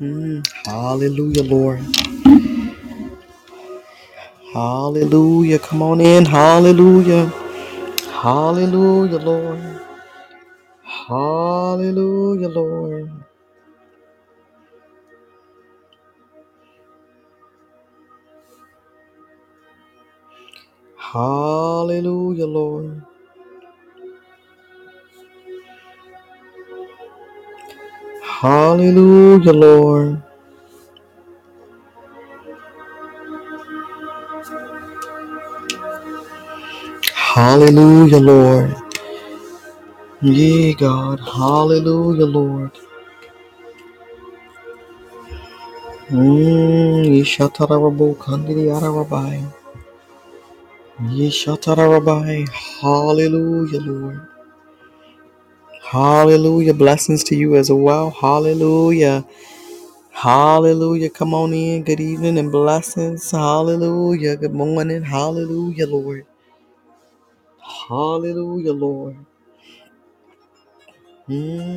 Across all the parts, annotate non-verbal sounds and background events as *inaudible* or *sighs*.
Mm, hallelujah, Lord. Hallelujah. Come on in. Hallelujah. Hallelujah, Lord. Hallelujah, Lord. Hallelujah, Lord. Hallelujah, Lord. Hallelujah, Lord. Ye God. Hallelujah, Lord. Mm, Yeshatarabu Kandidi Arabai. Yeshatarabai. Hallelujah, Lord. Hallelujah. Blessings to you as well. Hallelujah. Hallelujah. Come on in. Good evening and blessings. Hallelujah. Good morning. Hallelujah, Lord. Hallelujah, Lord. Mm.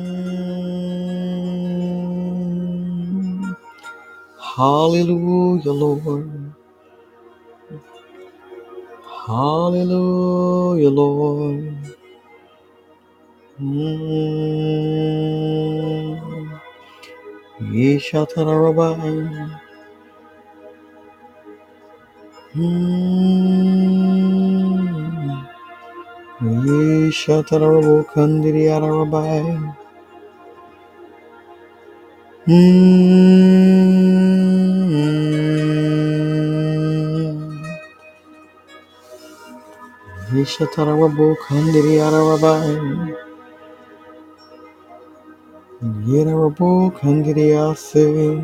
Hallelujah, Lord. Hallelujah, Lord. Mm. Yeshatarabai. Mm. Yeshatarabu Kandiri Arabai. Mm. Yeshatarabu Kandiri Arabai. Yerabu Kandiri Ase.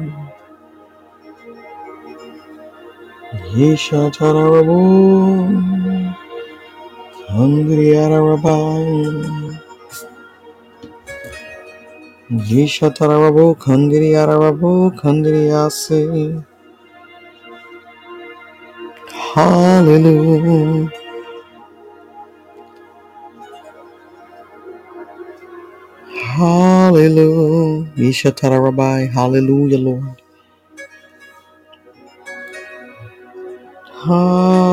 Yeshatarabu Kandiri Arabai. Yeshatarabu Kandiri Hallelujah. Hallelujah. Yeshatarabai. Hallelujah, Lord. Hallelujah.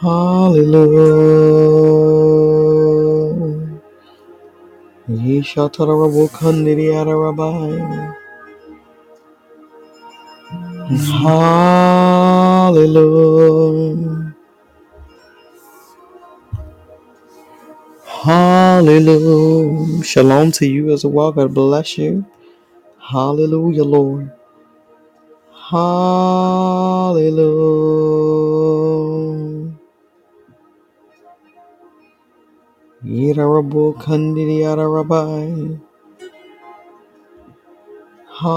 Hallelujah. Yeshatarabu kandiri arabai. Hallelujah. Hallelujah. Shalom to you as well. God bless you. Hallelujah, Lord. Hallelujah. Hallelujah.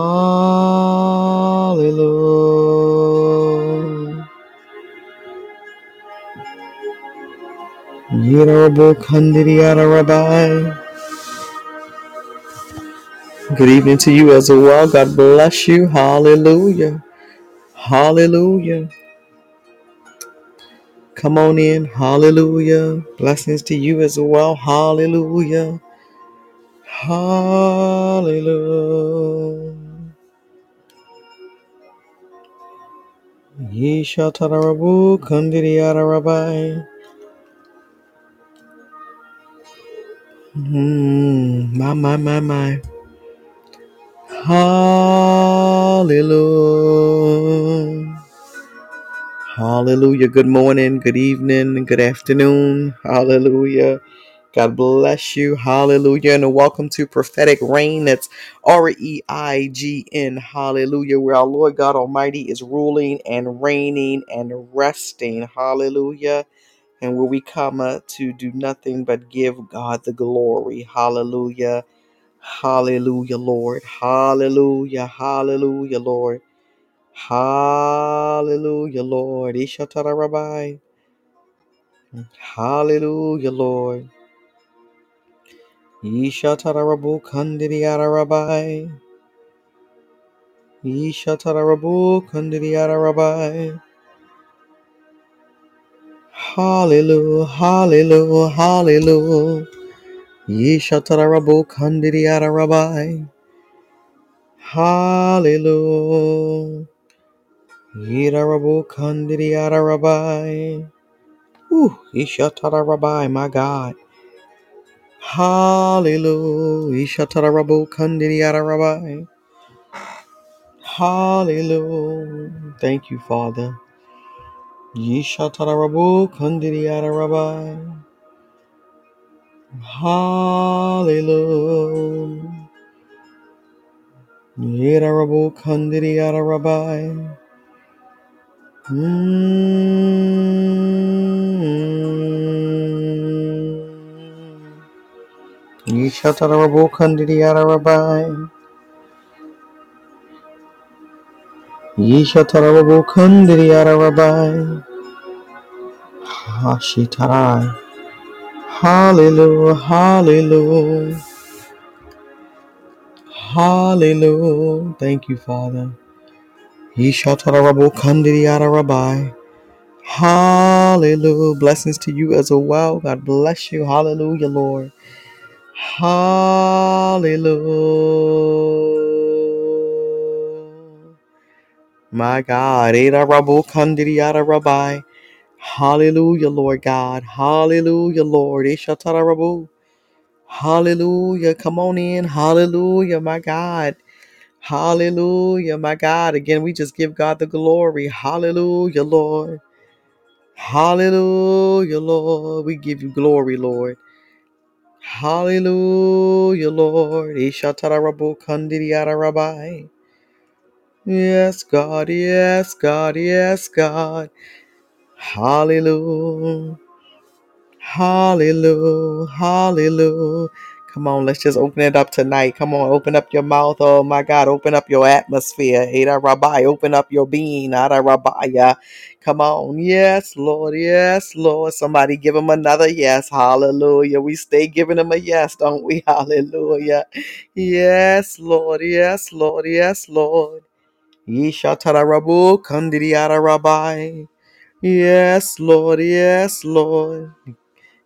Good evening to you as well. God bless you. Hallelujah. Hallelujah. Come on in. Hallelujah. Blessings to you as well. Hallelujah. Hallelujah. Yeshatarabu Kandiriara Rabbi. Hmm. My, my, my, my. Hallelujah. Hallelujah. Good morning, good evening, good afternoon. Hallelujah. God bless you. Hallelujah. And welcome to Prophetic Reign. That's R E I G N. Hallelujah. Where our Lord God Almighty is ruling and reigning and resting. Hallelujah. And where we come uh, to do nothing but give God the glory. Hallelujah. Hallelujah, Lord. Hallelujah. Hallelujah, Lord. Hallelujah, Lord. Ishatara Rabbi. Hallelujah, Lord. Ishatara Rabu Kandiriara Rabbi. Hallelujah, hallelujah, hallelujah. Kandiriara rabbi. Hallelujah. Yidarabo kandiriara rabbi. Ooh, rabbi, my God. Hallelujah. Kandiriara rabbi. Hallelujah. Thank you, Father. Kandiriara rabbi. Hallelujah. Yedarabo kandiri rabbi. Mm. Yeshatarabo kandiri rabbi. Yeshatarabo kandiri rabbi. Hashitarai. Hallelujah. Hallelujah. Hallelujah. Thank you, Father. Yeshatarabo kandiri rabbi. Hallelujah. Blessings to you as well. God bless you. Hallelujah, Lord. Hallelujah. My God. Ada Rabu Kandidi Ada Rabbi. Hallelujah, Lord God. Hallelujah, Lord. Ishatara Rabu. Hallelujah. Come on in. Hallelujah, my God. Hallelujah, my God. Again, we just give God the glory. Hallelujah, Lord. Hallelujah, Lord. We give you glory, Lord. Hallelujah, Lord. Ishatarabu rabbi. Yes, God. Yes, God. Yes, God. Hallelujah. Hallelujah. Hallelujah. Come on, let's just open it up tonight. Come on, open up your mouth. Oh my God, open up your atmosphere. Ada Rabbi, open up your being. Ah, Ada Rabbi. Come on. Yes, Lord. Yes, Lord. Somebody give him another yes. Hallelujah. We stay giving him a yes, don't we? *laughs* Hallelujah. Yes, Lord. Yes, Lord. Yes, Lord. Yesha Tarabu Kandiri Ada Rabbi. Yes, Lord. Yes, Lord.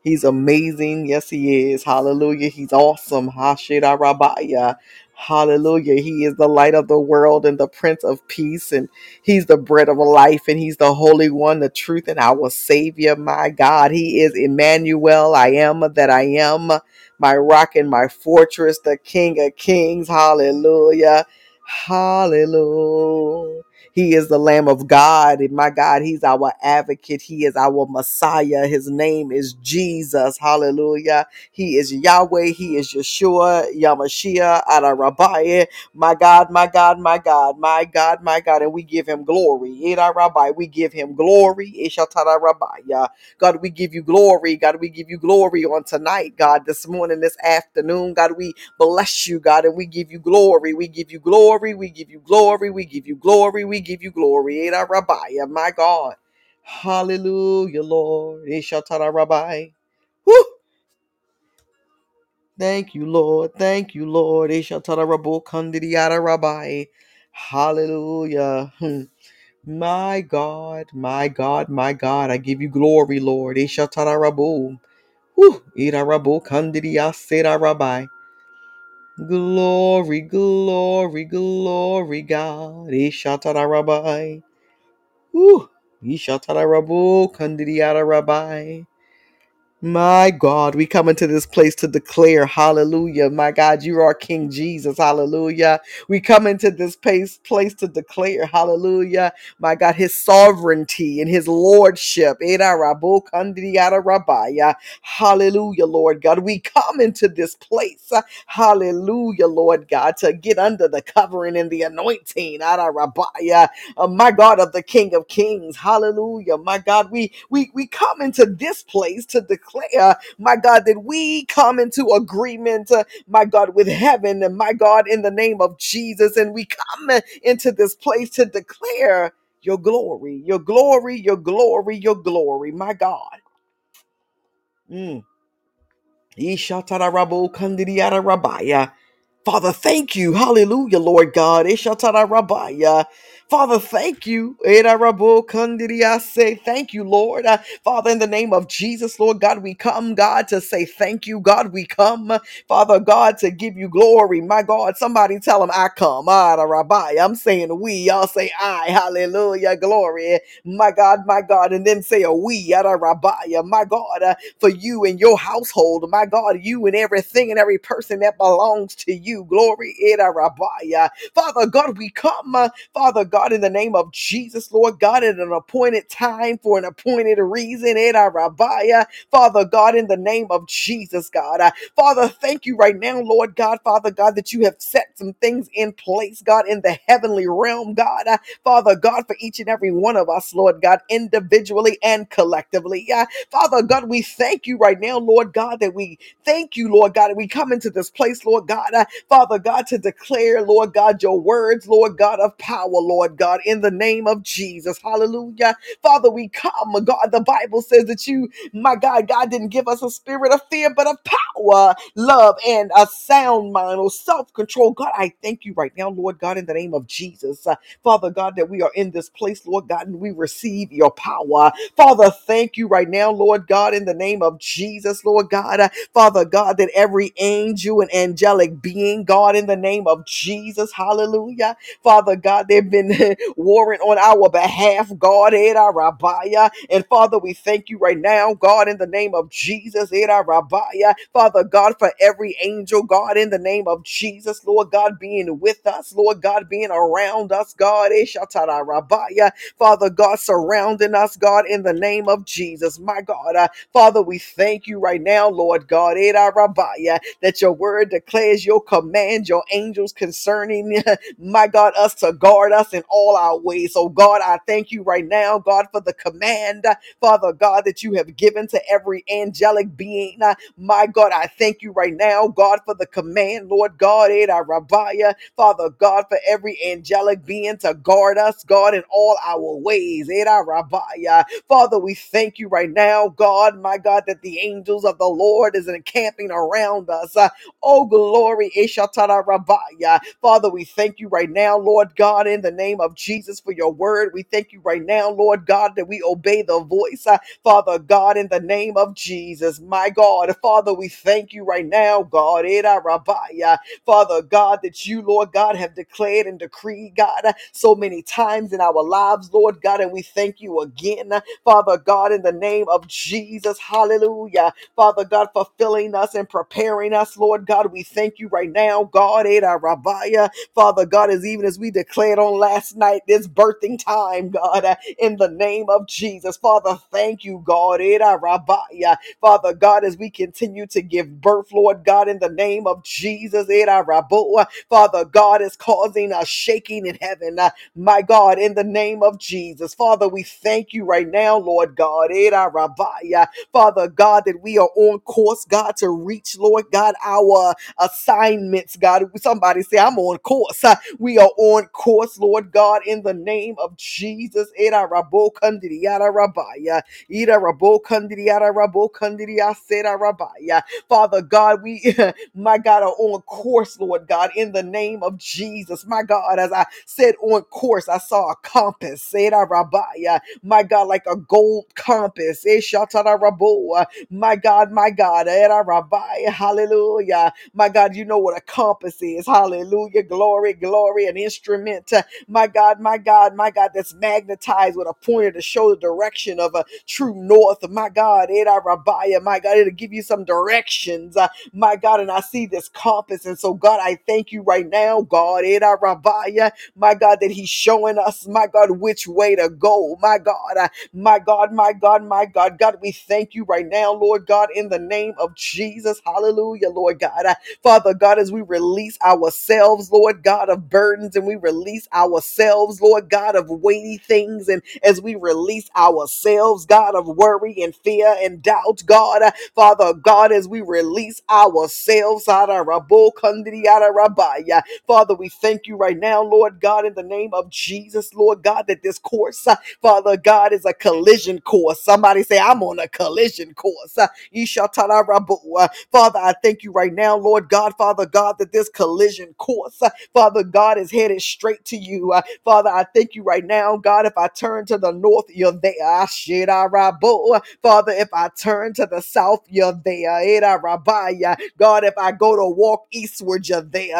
He's amazing. Yes, he is. Hallelujah. He's awesome. Hashira Rabaya. Hallelujah. He is the light of the world and the Prince of Peace. And he's the bread of life. And he's the Holy One, the truth, and our Savior. My God. He is Emmanuel. I am that I am. My rock and my fortress, the King of Kings. Hallelujah. Hallelujah. He is the Lamb of God. And my God, He's our advocate. He is our Messiah. His name is Jesus. Hallelujah. He is Yahweh. He is Yeshua, Yamashiach, Adarabai. My God, my God, my God, my God, my God. And we give him glory. Eda Rabbi, we give him glory. Ishatara Rabbi. God, we give you glory. God, we give you glory on tonight, God, this morning, this afternoon. God, we bless you, God, and we give you glory. We give you glory. We give you glory. We give you glory. We give you glory. Eda Rabbi, my God. Hallelujah, Lord. Ishatara Rabbi. Woo! Thank you, Lord. Thank you, Lord. Ishatara Rabu Kandidiyara Rabbi. Hallelujah. Hmm. My God, my God, my God. I give you glory, Lord. Ishatara Rabu. Woo! Ira Rabu Kandidiyasera Rabbi. Glory, glory, glory, God. Ishatara Rabbi. Woo! Ishatara Rabu Kandidiyara Rabbi. My God, we come into this place to declare, hallelujah. My God, you are King Jesus, hallelujah. We come into this place, place to declare, hallelujah. My God, his sovereignty and his lordship. Kandiyara. Hallelujah, Lord God. We come into this place, uh, hallelujah, Lord God, to get under the covering and the anointing. Ara uh, my God, of the King of Kings. Hallelujah. My God, we we we come into this place to declare, my God, that we come into agreement, uh, my God, with heaven, and my God, in the name of Jesus, and we come into this place to declare your glory, your glory, your glory, your glory, my God. Mm. Rabaya. Father, thank you. Hallelujah, Lord God. Ishatara. Father, thank you. Kandiria say thank you, Lord. Uh, Father, in the name of Jesus, Lord God, we come, God, to say thank you. God, we come, Father God, to give you glory. My God, somebody tell him I come. Ah. I'm saying we. Y'all say I. Hallelujah. Glory. My God, my God. And then say a we. Rabbi. My God. uh, for you and your household. My God, you and everything and every person that belongs to you. Glory, Rabbiah. Father God, we come, Father God, in the name of Jesus, Lord God, at an appointed time for an appointed reason. Eda Rabbiah. Father God, in the name of Jesus, God. Uh, Father, thank you right now, Lord God, Father God, that you have set some things in place, God, in the heavenly realm, God. Uh, Father God, for each and every one of us, Lord God, individually and collectively. Uh, Father God, we thank you right now, Lord God, that we thank you, Lord God, that we come into this place, Lord God, uh, Father God, to declare, Lord God, your words, Lord God, of power, Lord God, in the name of Jesus. Hallelujah. Father, we come, God, the Bible says that you, my God, God didn't give us a spirit of fear, but of power, love, and a sound mind or self control. God, I thank you right now, Lord God, in the name of Jesus. Uh, Father God, that we are in this place, Lord God, and we receive your power. Father, thank you right now, Lord God, in the name of Jesus, Lord God. Uh, Father God, that every angel and angelic being, God, in the name of Jesus, hallelujah. Father God, they've been *laughs* warring on our behalf, God, Rabbiah. And Father, we thank you right now, God, in the name of Jesus, Rabbiah. Father God, for every angel, God, in the name of Jesus, Lord God, being with us, Lord God, being around us, God, eh, Rabbiah. Father God, surrounding us, God, in the name of Jesus. My God, uh, Father, we thank you right now, Lord God, Rabbiah, that your word declares your command, your angels concerning, *laughs* my God, us to guard us in all our ways. So, God, I thank you right now, God, for the command, Father God, that you have given to every angelic being. My God, I thank you right now, God, for the command, Lord God, eh, in our Rabbiah, Father God, for every angelic being to guard us, God, in all our ways. Eh, Era Rabbiah. Father, we thank you right now, God, my God, that the angels of the Lord is encamping around us. Oh, glory. Eh, Eshatara Rabbiah. Father, we thank you right now, Lord God, in the name of Jesus for your word. We thank you right now, Lord God, that we obey the voice, uh, Father God, in the name of Jesus. My God, Father, we thank you right now, God. Rabbiah. Father God, that you, Lord God, have declared and decreed, God, so many times in our lives, Lord God, and we thank you again, Father God, in the name of Jesus. Hallelujah. Father God, fulfilling us and preparing us, Lord God, we thank you right now, God, Rabbiah. Father God, as even as we declared on last night, this birthing time, God, uh, in the name of Jesus. Father, thank you, God, Rabbiah. Father God, as we continue to give birth, Lord God, in the name of Jesus, Father God is causing a shaking in heaven. uh, my God, in the name of Jesus. Father, we thank you right now, Lord God, Rabbiah. Father God, that we are on course, God, to reach, Lord God, our assignments, God. Somebody say, I'm on course. Uh, We are on course, Lord God, in the name of Jesus. Father God, we, *laughs* my God, are on course, Lord God, in the name of Jesus. My God, as I said on course, I saw a compass. My God, like a gold compass. Eh, Shatara Rabo. Uh, My God, my God. Hallelujah. My God, you know what a compass is. Hallelujah. Glory, glory, an instrument. Uh, My God, my God, my God, that's magnetized with a pointer to show the direction of a true north. My God, Era Rabbiah. My God, it'll give you some directions. Uh, my God, and I see this compass. And so, God, I thank you right now, God, Era Rabbiah, my God, that He's showing us, my God, which way to go. My God, uh, my God, my God, my God, God, we thank you right now, Lord God, in the name of Jesus. Hallelujah, Lord God. Uh, Father God, as we release ourselves, Lord God, of burdens and we release ourselves, Lord God, of weighty things, and as we release ourselves, God, of worry and fear and doubt, God, uh, Father God, as we release ourselves. Father, we thank you right now, Lord God, in the name of Jesus, Lord God, that this course, uh, Father God, is a collision course. Somebody say, I'm on a collision course. Uh, Father, I thank you right now, Lord God, Father God, that this collision course, Father God, is headed straight to you. Uh, Father, I thank you right now, God, if I turn to the north, you're there. Ah, shit, ah, rabo. Father, if I turn to the south, you're there. Rabaya. God, if I go to walk eastward, you're there.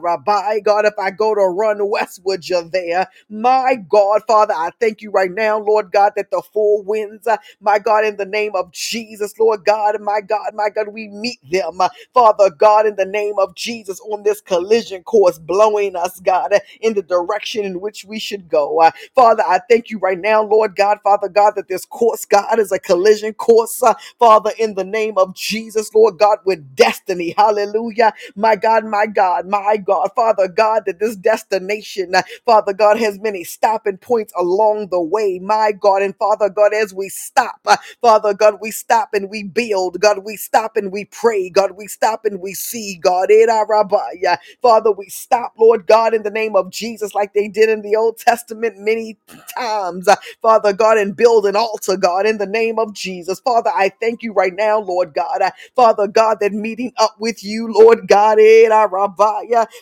Rabai. God, if I go to run westward, you're there. My God, Father, I thank you right now, Lord God, that the four winds, uh, my God, in the name of Jesus, Lord God, my God, my God, we meet them, Father God, in the name of Jesus, on this collision course, blowing us, God, in the direction in which we should go. Uh, Father, I thank you right now, Lord God, Father God, that this course, God, is a collision course, uh, Father, in the name of Jesus, Lord God, with destiny. Hallelujah. My God, my God, my God, Father God, that this destination, uh, Father God, has many stopping points along the way. My God, and Father God, as we stop, uh, Father God, we stop and we build. God, we stop and we pray. God, we stop and we see. God, in our. Father, we stop, Lord God, in the name of Jesus, like they did in the Old Testament many times. Uh, Father God, and build an altar, God, in the name of Jesus. Father, I thank you right now, Lord God. Uh, Father God, that meeting up with you, Lord God, in our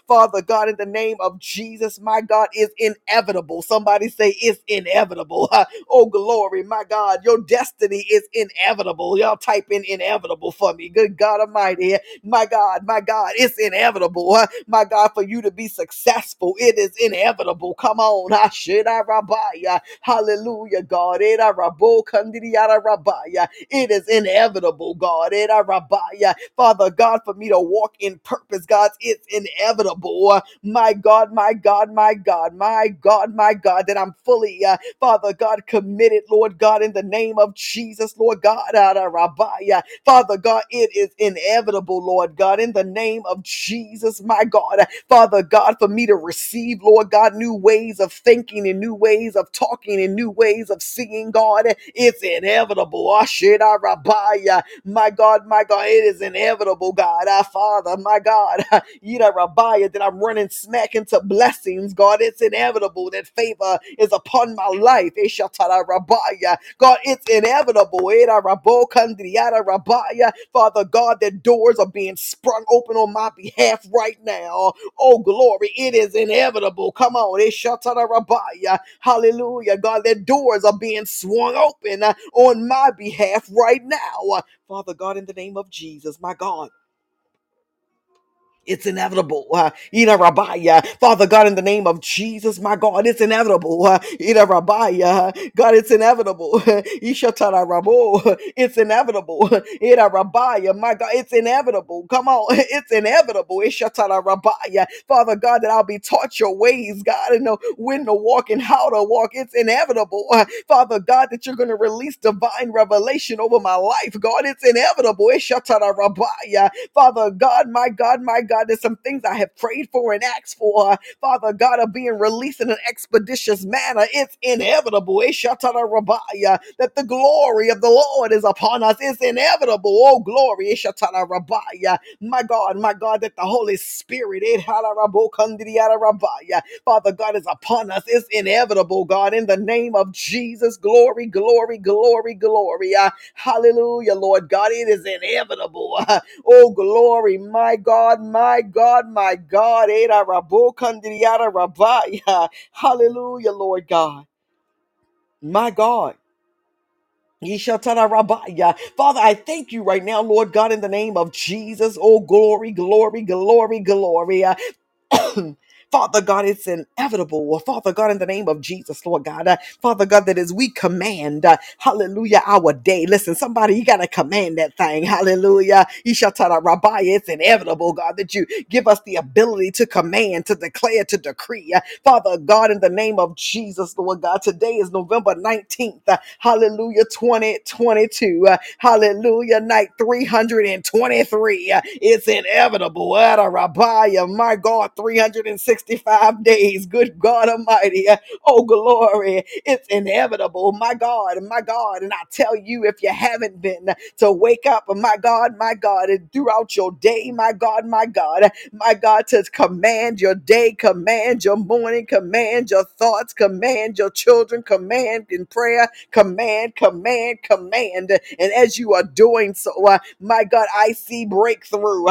Father God, in the name of Jesus, my God, is inevitable. Somebody say it's inevitable. *laughs* Oh, glory, my God, your destiny is inevitable. Y'all type in inevitable for me. Good God Almighty. My God, my God, it's inevitable. My God, for you to be successful, it is inevitable. Come on. Hashira Rabaya. Hallelujah, God. It is inevitable, God. Father God, for me to walk in purpose, God, it's inevitable. My God, my God, my God, my God, my God, that I'm fully, uh, Father God, committed, Lord God, in the name of Jesus, Lord God, Ara. Father God, it is inevitable, Lord God, in the name of Jesus, my God. Father God, for me to receive, Lord God, new ways of thinking and new ways of talking and new ways of seeing, God. It's inevitable. Ah, Ashira ah, Rabaya. Ah. My God, my God, it is inevitable, God. Our Father, my God. *laughs* Yida Rabaya, that I'm running smack into blessings, God. It's inevitable that favor is upon my life. Eh, Eshatara Rabaya. God, it's inevitable. Eh, Era Rabo Kandriara Rabaya. Father God, that doors are being sprung open on my behalf right now. Oh, glory. It is inevitable. Come on. Rabaya. Hallelujah. God, that doors are being swung open uh, on my behalf right now. Father God, in the name of Jesus, my God. It's inevitable. Uh, Ina Rabaya. Father God, in the name of Jesus, my God, it's inevitable. Uh, Ina Rabaya. God, it's inevitable. *laughs* Ishatara Rabo. It's inevitable. *laughs* Ina Rabaya. My God, it's inevitable. Come on. *laughs* It's inevitable. Ishatara Rabaya. Father God, that I'll be taught your ways, God, and know when to walk and how to walk. It's inevitable. Uh, Father God, that you're going to release divine revelation over my life. God, it's inevitable. Ishatara Rabaya. Father God, my God, my God, there's some things I have prayed for and asked for. Father God, are being released in an expeditious manner. It's inevitable. That the glory of the Lord is upon us. It's inevitable. Oh, glory. Eshatara My God, my God, that the Holy Spirit, Ehara Rabo Kandriara Father God, is upon us. It's inevitable, God, in the name of Jesus. Glory, glory, glory, glory. Uh, hallelujah, Lord God. It is inevitable. *laughs* Oh, glory, my God, my God, my God. Kandiriara rabaya. Hallelujah, Lord God. My God. Father, I thank you right now, Lord God, in the name of Jesus. Oh, glory, glory, glory, glory. *coughs* *coughs* Father God, it's inevitable. Father God, in the name of Jesus, Lord God, uh, Father God, that as we command, uh, hallelujah, our day. Listen, somebody, you got to command that thing. Hallelujah. Rabbi, it's inevitable, God, that you give us the ability to command, to declare, to decree. Uh, Father God, in the name of Jesus, Lord God, today is November 19th. uh, hallelujah, 2022. uh, hallelujah, night 323. uh, it's inevitable. Ada Rabbi, my God, 365 days. Good God Almighty. Uh, Oh, glory. It's inevitable. My God, my God. And I tell you, if you haven't been to wake up, my God, my God, and throughout your day, my God, my God, my God, to command your day, command your morning, command your thoughts, command your children, command in prayer, command, command, command. And as you are doing so, uh, my God, I see breakthrough.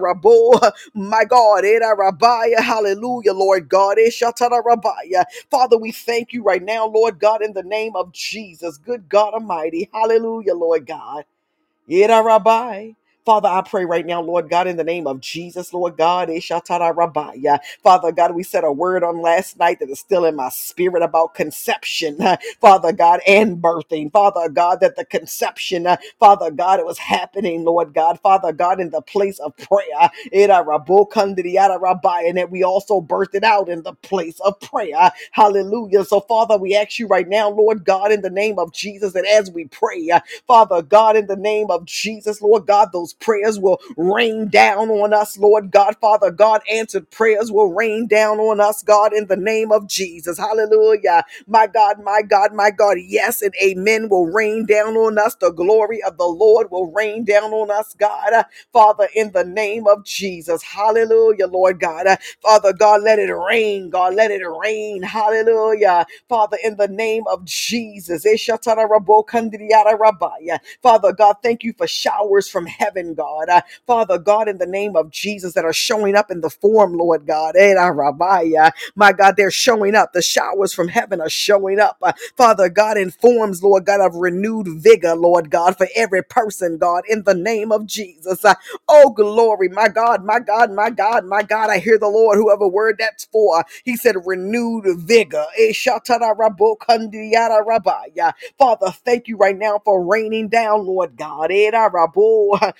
Rabo. My God, Rabbiah, hallelujah, Lord God. Eh, Eshatara Rabbiah. Father, we thank you right now, Lord God, in the name of Jesus. Good God Almighty. Hallelujah, Lord God. Yeda Rabbi. Father, I pray right now, Lord God, in the name of Jesus, Lord God, eh, Rabbiah. Father God, we said a word on last night that is still in my spirit about conception, *laughs* Father God, and birthing. Father God, that the conception, *laughs* Father God, it was happening, Lord God, Father God, in the place of prayer. Eh, Kandidiyada And that we also birthed it out in the place of prayer. Hallelujah. So, Father, we ask you right now, Lord God, in the name of Jesus, that as we pray, Father God, in the name of Jesus, Lord God, those prayers will rain down on us, Lord God. Father God, answered prayers will rain down on us, God, in the name of Jesus. Hallelujah. My God, my God, my God. Yes, and amen will rain down on us. The glory of the Lord will rain down on us, God. Father, in the name of Jesus. Hallelujah, Lord God. Father God, let it rain, God. Let it rain. Hallelujah. Father, in the name of Jesus. Father God, thank you for showers from heaven, God. Uh, Father God, in the name of Jesus, that are showing up in the form, Lord God. Erarabaya. My God, they're showing up. The showers from heaven are showing up. Uh, Father God, informs, Lord God, of renewed vigor, Lord God, for every person, God, in the name of Jesus. Uh, Oh, glory, my God, my God, my God, my God. I hear the Lord, whoever word that's for. He said, renewed vigor. Eh. Father, thank you right now for raining down, Lord God.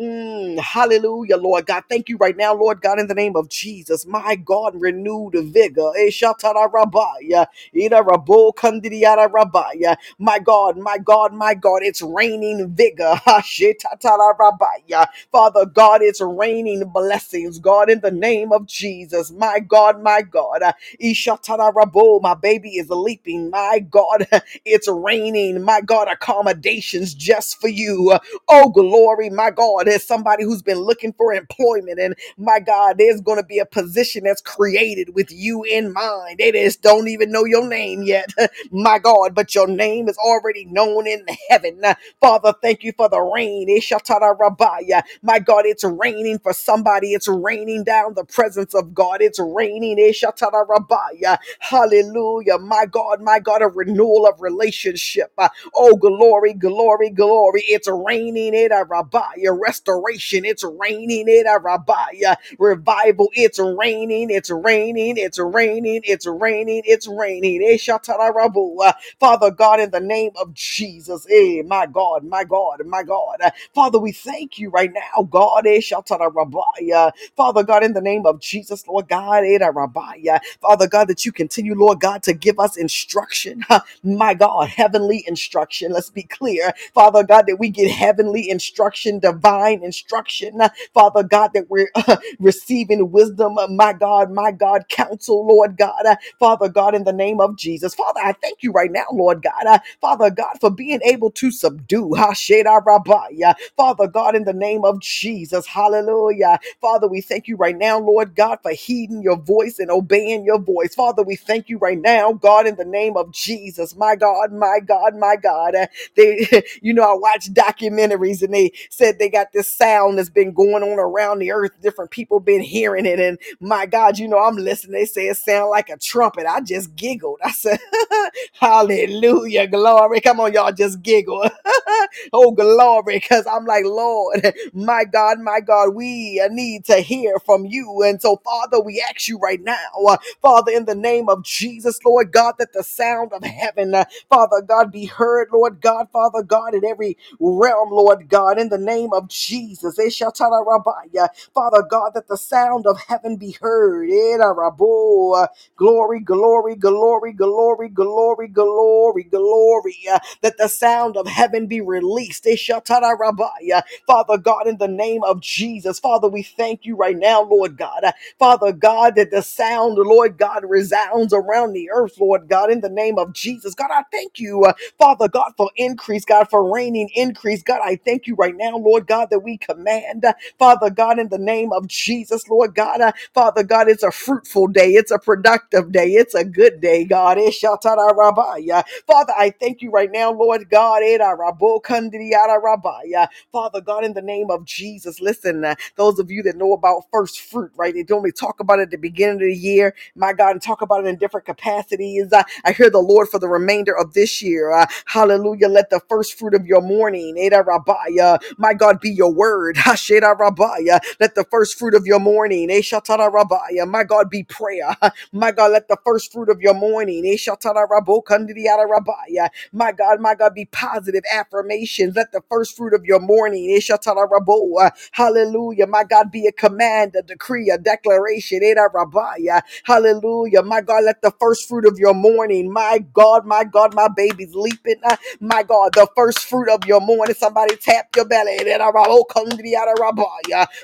Mm, hallelujah, Lord God. Thank you right now, Lord God, in the name of Jesus. My God, renewed vigor. Eh. My God, my God, my God, it's raining vigor. *laughs* Ha. Father God, it's raining blessings, God, in the name of Jesus. My God, my God. Uh, my baby is leaping. My God, *laughs* it's raining. My God, accommodations just for you. Oh, glory, my God. There's somebody who's been looking for employment, and my God, there's going to be a position that's created with you in mind. They just don't even know your name yet, *laughs* my God, but your name is already known in heaven. Father, thank you for the rain. My God, it's raining for somebody. It's raining down the presence of God. It's raining. Hallelujah. My God, my God, a renewal of relationship. Oh, glory, glory, glory. It's raining in a Rabaya. Restoration. It's raining in a Rabaya. Revival. It's raining. It's raining. It's raining. It's raining. It's raining. Uh, Father God, in the name of Jesus, eh, my God, my God, my God. Father, we thank you right now, God. eh, rabaya. Father God, in the name of Jesus, Lord God, eh, da rabaya. Father God, that you continue, Lord God, to give us instruction. *laughs* My God, heavenly instruction. Let's be clear. Father God, that we get heavenly instruction, divine instruction. uh, Father God, that we're *laughs* receiving wisdom, uh, my God, my God, counsel, Lord God, uh, Father God, in the name of Jesus. Father, I thank you right now, Lord God, uh, Father God, for being able to subdue, Rabbiah, Father God, in the name of Jesus, hallelujah. Father, we thank you right now, Lord God, for heeding your voice and obeying your voice. Father, we thank you right now, God, in the name of Jesus, my God, my God, my God. Uh, they, *laughs* you know, I watch documentaries and they said they got this sound that's been going on around the earth. Different people been hearing it, and my God, you know, I'm listening. They say it sound like a trumpet. I just giggled. I said, *laughs* Hallelujah, glory. Come on, y'all, just giggle. *laughs* oh, glory, because I'm like, Lord, my God, my God, we need to hear from you. And so, Father, we ask you right now, uh, Father, in the name of Jesus, Lord God, that the sound of heaven, uh, Father God, be heard, Lord God, Father God, in every realm, Lord God, in the name name of Jesus. Eshatarabaya. Father God, that the sound of heaven be heard. Erarabo. Glory, glory, glory, glory, glory, glory, glory. Uh, That the sound of heaven be released. Eshatarabaya. Father God, in the name of Jesus, Father, we thank you right now, Lord God. Father God, that the sound, Lord God, resounds around the earth, Lord God, in the name of Jesus. God, I thank you, uh, Father God, for increase, God, for reigning increase. God, I thank you right now, Lord God, that we command, Father God, in the name of Jesus, Lord God, uh, Father God, it's a fruitful day, it's a productive day, it's a good day, God. Eshatarabaya. Father, I thank you right now, Lord God. Edarabokandiyarabaya. Father God, in the name of Jesus, listen, uh, those of you that know about first fruit, right? They normally talk about it at the beginning of the year, my God, and talk about it in different capacities. Uh, I hear the Lord for the remainder of this year. Uh, hallelujah. Let the first fruit of your morning, Rabaya, my God, be your word. *laughs* Hasheda Rabaya. Let the first fruit of your morning, Eshatara Rabaya, my God, be prayer. *laughs* My God, let the first fruit of your morning, Eshatara Rabaya, my God, my God, be positive affirmations. Let the first fruit of your morning, Eshatara Rabo, uh, hallelujah, my God, be a command, a decree, a declaration, Eda Rabaya, hallelujah, my God, let the first fruit of your morning, my God, my God, my baby's leaping, my God, the first fruit of your morning, somebody tap your belly, Eda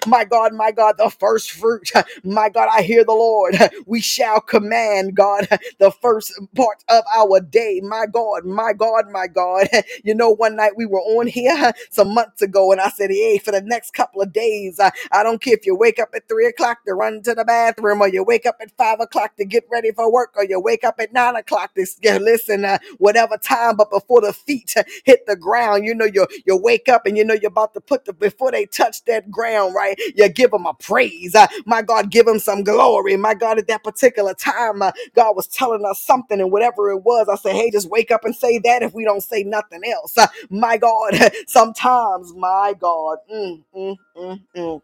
my God, my God, the first fruit. My God, I hear the Lord. We shall command, God, the first part of our day. My God, my God, my God. You know, one night we were on here some months ago, and I said, Hey, for the next couple of days, I don't care if you wake up at three o'clock to run to the bathroom, or you wake up at five o'clock to get ready for work, or you wake up at nine o'clock to listen, uh, whatever time, but before the feet hit the ground, you know, you you wake up and you know you're about to put the before they touch that ground, right? You give them a praise. Uh, my God, give them some glory. My God, at that particular time, uh, God was telling us something, and whatever it was, I said, Hey, just wake up and say that if we don't say nothing else. Uh, my God, *laughs* sometimes, my God, mm, mm, mm, mm.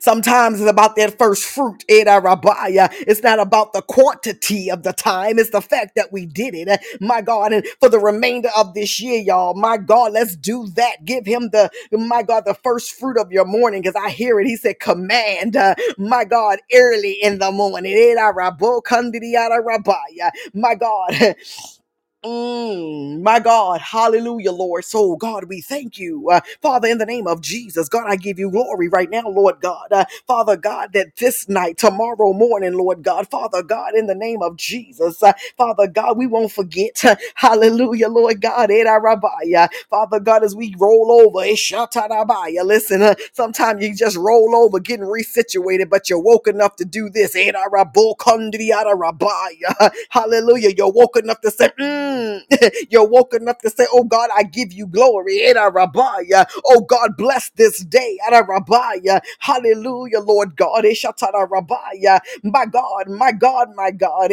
Sometimes it's about that first fruit. Eh, Eda rabaya. It's not about the quantity of the time. It's the fact that we did it. Eh. My God. And for the remainder of this year, y'all, my God, let's do that. Give him the, my God, the first fruit of your morning. Because I hear it. He said, command, uh, my God, early in the morning. Eh, Eda rabo kandidi yada rabaya. My God. *laughs* Mm, my God, hallelujah, Lord. So, God, we thank you, uh, Father, in the name of Jesus. God, I give you glory right now, Lord God. Uh, Father God, that this night, tomorrow morning, Lord God, Father God, in the name of Jesus, uh, Father God, we won't forget, *laughs* hallelujah, Lord God, Rabaya. Father God, as we roll over, Eshatarabaya. listen, uh, sometimes you just roll over getting resituated, but you're woke enough to do this. Eda Rabo Kondriata Rabaya. *laughs* Hallelujah. You're woke enough to say, mm. *laughs* You're woke enough to say, Oh God, I give you glory. Rabaya. Oh God, bless this day. Rabaya. Hallelujah, Lord God. Eshatara Rabaya. My God, my God, my God.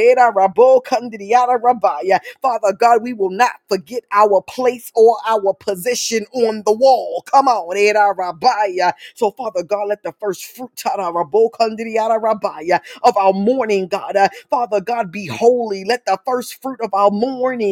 Father God, we will not forget our place or our position on the wall. Come on. Rabaya. So, Father God, let the first fruit tada Rabo Rabaya of our morning, God. Uh, Father God, be holy. Let the first fruit of our morning,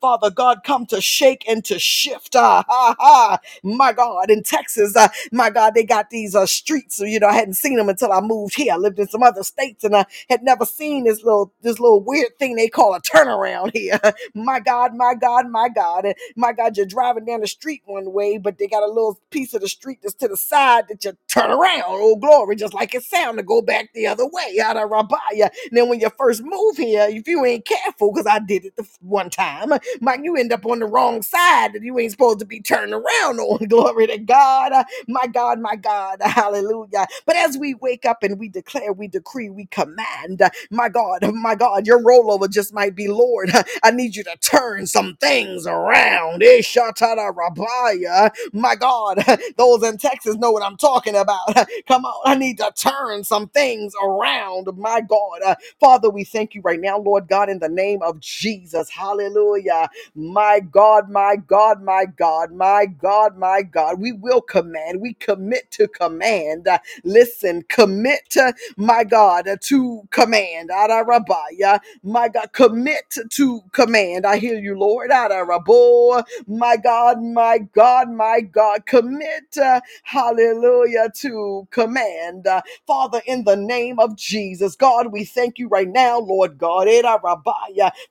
Father God, come to shake and to shift. Ah. My God, in Texas, uh, my God, they got these uh, streets. So, you know, I hadn't seen them until I moved here. I lived in some other states and I had never seen this little this little weird thing they call a turnaround here. *laughs* my God, my God, my God. And my God, you're driving down the street one way, but they got a little piece of the street that's to the side that you turn around. Oh, glory, just like it sound to go back the other way out of Rabaya. And then when you first move here, if you ain't careful, because I did it the one time, Mike, you end up on the wrong side that you ain't supposed to be turning around on. *laughs* Glory to God. Uh, My God, my God. *laughs* Hallelujah. But as we wake up and we declare, we decree, we command, uh, my God, *laughs* my God, your rollover just might be, Lord, I need you to turn some things around. Eh, shatara rabaya. My God, those in Texas know what I'm talking about. Come on, I need to turn some things around. My God, Uh, Father, we thank you right now, Lord. Lord God, in the name of Jesus. Hallelujah. My God, my God, my God, my God, my God. We will command. We commit to command. Uh, Listen, commit to, my God, uh, to command. Adarabaya. My God, commit to command. I hear you, Lord. Adarabo. My God, my God, my God, commit, uh, hallelujah, to command. Uh, Father, in the name of Jesus, God, we thank you right now, Lord God. Era.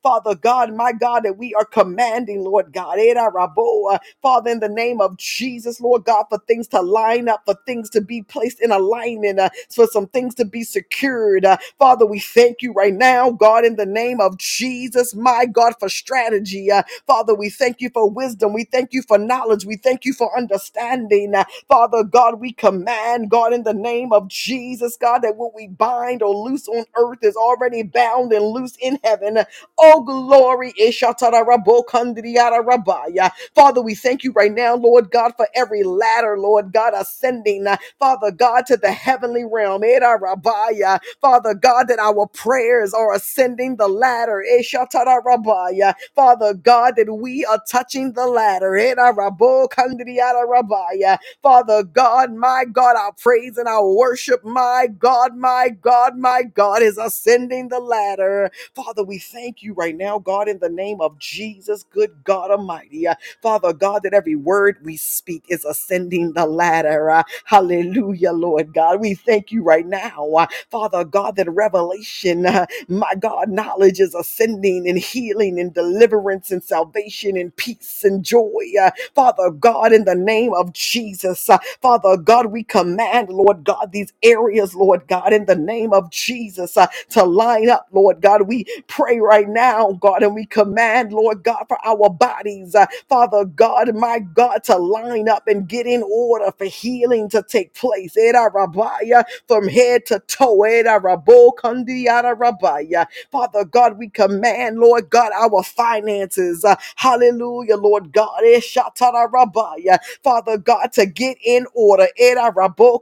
Father God, my God, that we are commanding, Lord God. Era Raboa. Father, in the name of Jesus, Lord God, for things to line up, for things to be placed in alignment, uh, for some things to be secured. Uh, Father, we thank you right now, God, in the name of Jesus, my God, for strategy. Uh, Father, we thank you for wisdom. We thank you for knowledge. We thank you for understanding. Uh, Father God, we command, God, in the name of Jesus, God, that what we bind or loose on earth is already bound and loose in heaven. Oh, glory. Ishatarabokandriyarabaya. Father, we thank you right now, Lord God, for every ladder, Lord God, ascending, uh, Father God, to the heavenly realm. Father God, that our prayers are ascending the ladder. Eshatarabaya. Father God, that we are touching the ladder. Father God, my God, our praise and our worship, my God, my God, my God, is ascending the ladder. Father, we thank you right now, God, in the name of Jesus, good God Almighty. Uh, Father God, that every word we speak is ascending the ladder. Uh, hallelujah, Lord God. We thank you right now, uh, Father God, that revelation, my God, knowledge is ascending and healing and deliverance and salvation and peace and joy. Father God, in the name of Jesus, Father God, we command, Lord God, these areas, Lord God, in the name of Jesus, to line up, Lord God. We pray right now, God, and we command, Lord God, for our bodies, uh, Father God, my God, to line up and get in order for healing to take place. From head to toe. Father God, we command, Lord God, our finances. uh, hallelujah, Lord God. Shatara rabaya. Father God, to get in order. Eda rabo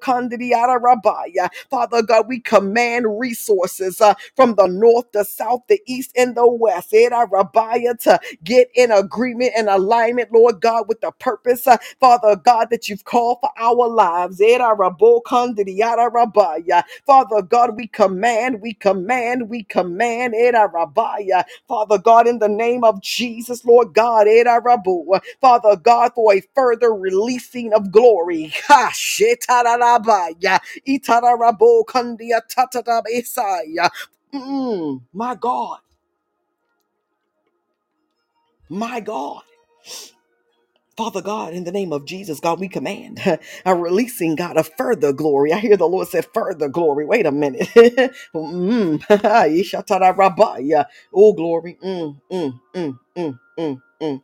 rabaya. Father God, we command resources uh, from the north, the south, the east, and the west. Eda rabaya to get in agreement and alignment, Lord God, with the purpose, uh, Father God, that you've called for our lives. Rabaya. Father God, we command, we command, we command, Rabaya. Father God, in the name of Jesus, Lord God, Rabu. Father God, for a further releasing of glory. Ha, shetarabaya. Mm, my God, my God. Father God, in the name of Jesus, God, we command *laughs* a releasing, God, of further glory. I hear the Lord say further glory. Wait a minute. *laughs* *laughs* oh, glory. Mm, mm, mm, mm, mm, mm.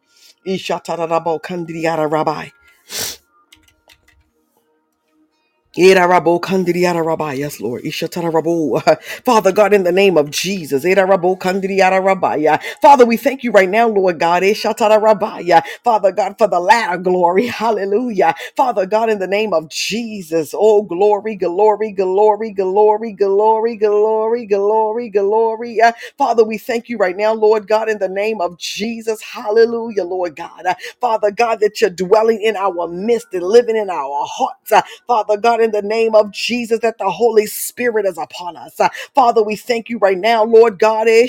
Irarabo kandiriara rabba. Yes, Lord. Ishatara rabo. *laughs* Father God, in the name of Jesus. Irarabo kandiriara rabba. Yeah. Father, we thank you right now, Lord God. Ishatara rabba. Yeah. Father God, for the latter glory. *laughs* Hallelujah. Father God, in the name of Jesus. Oh, glory, glory, glory, glory, glory, glory, glory, glory. Father, we thank you right now, Lord God, in the name of Jesus. Hallelujah, Lord God. Father God, that you're dwelling in our midst and living in our hearts. Father God, in the name of Jesus, that the Holy Spirit is upon us. Uh, Father, we thank you right now, Lord God. eh.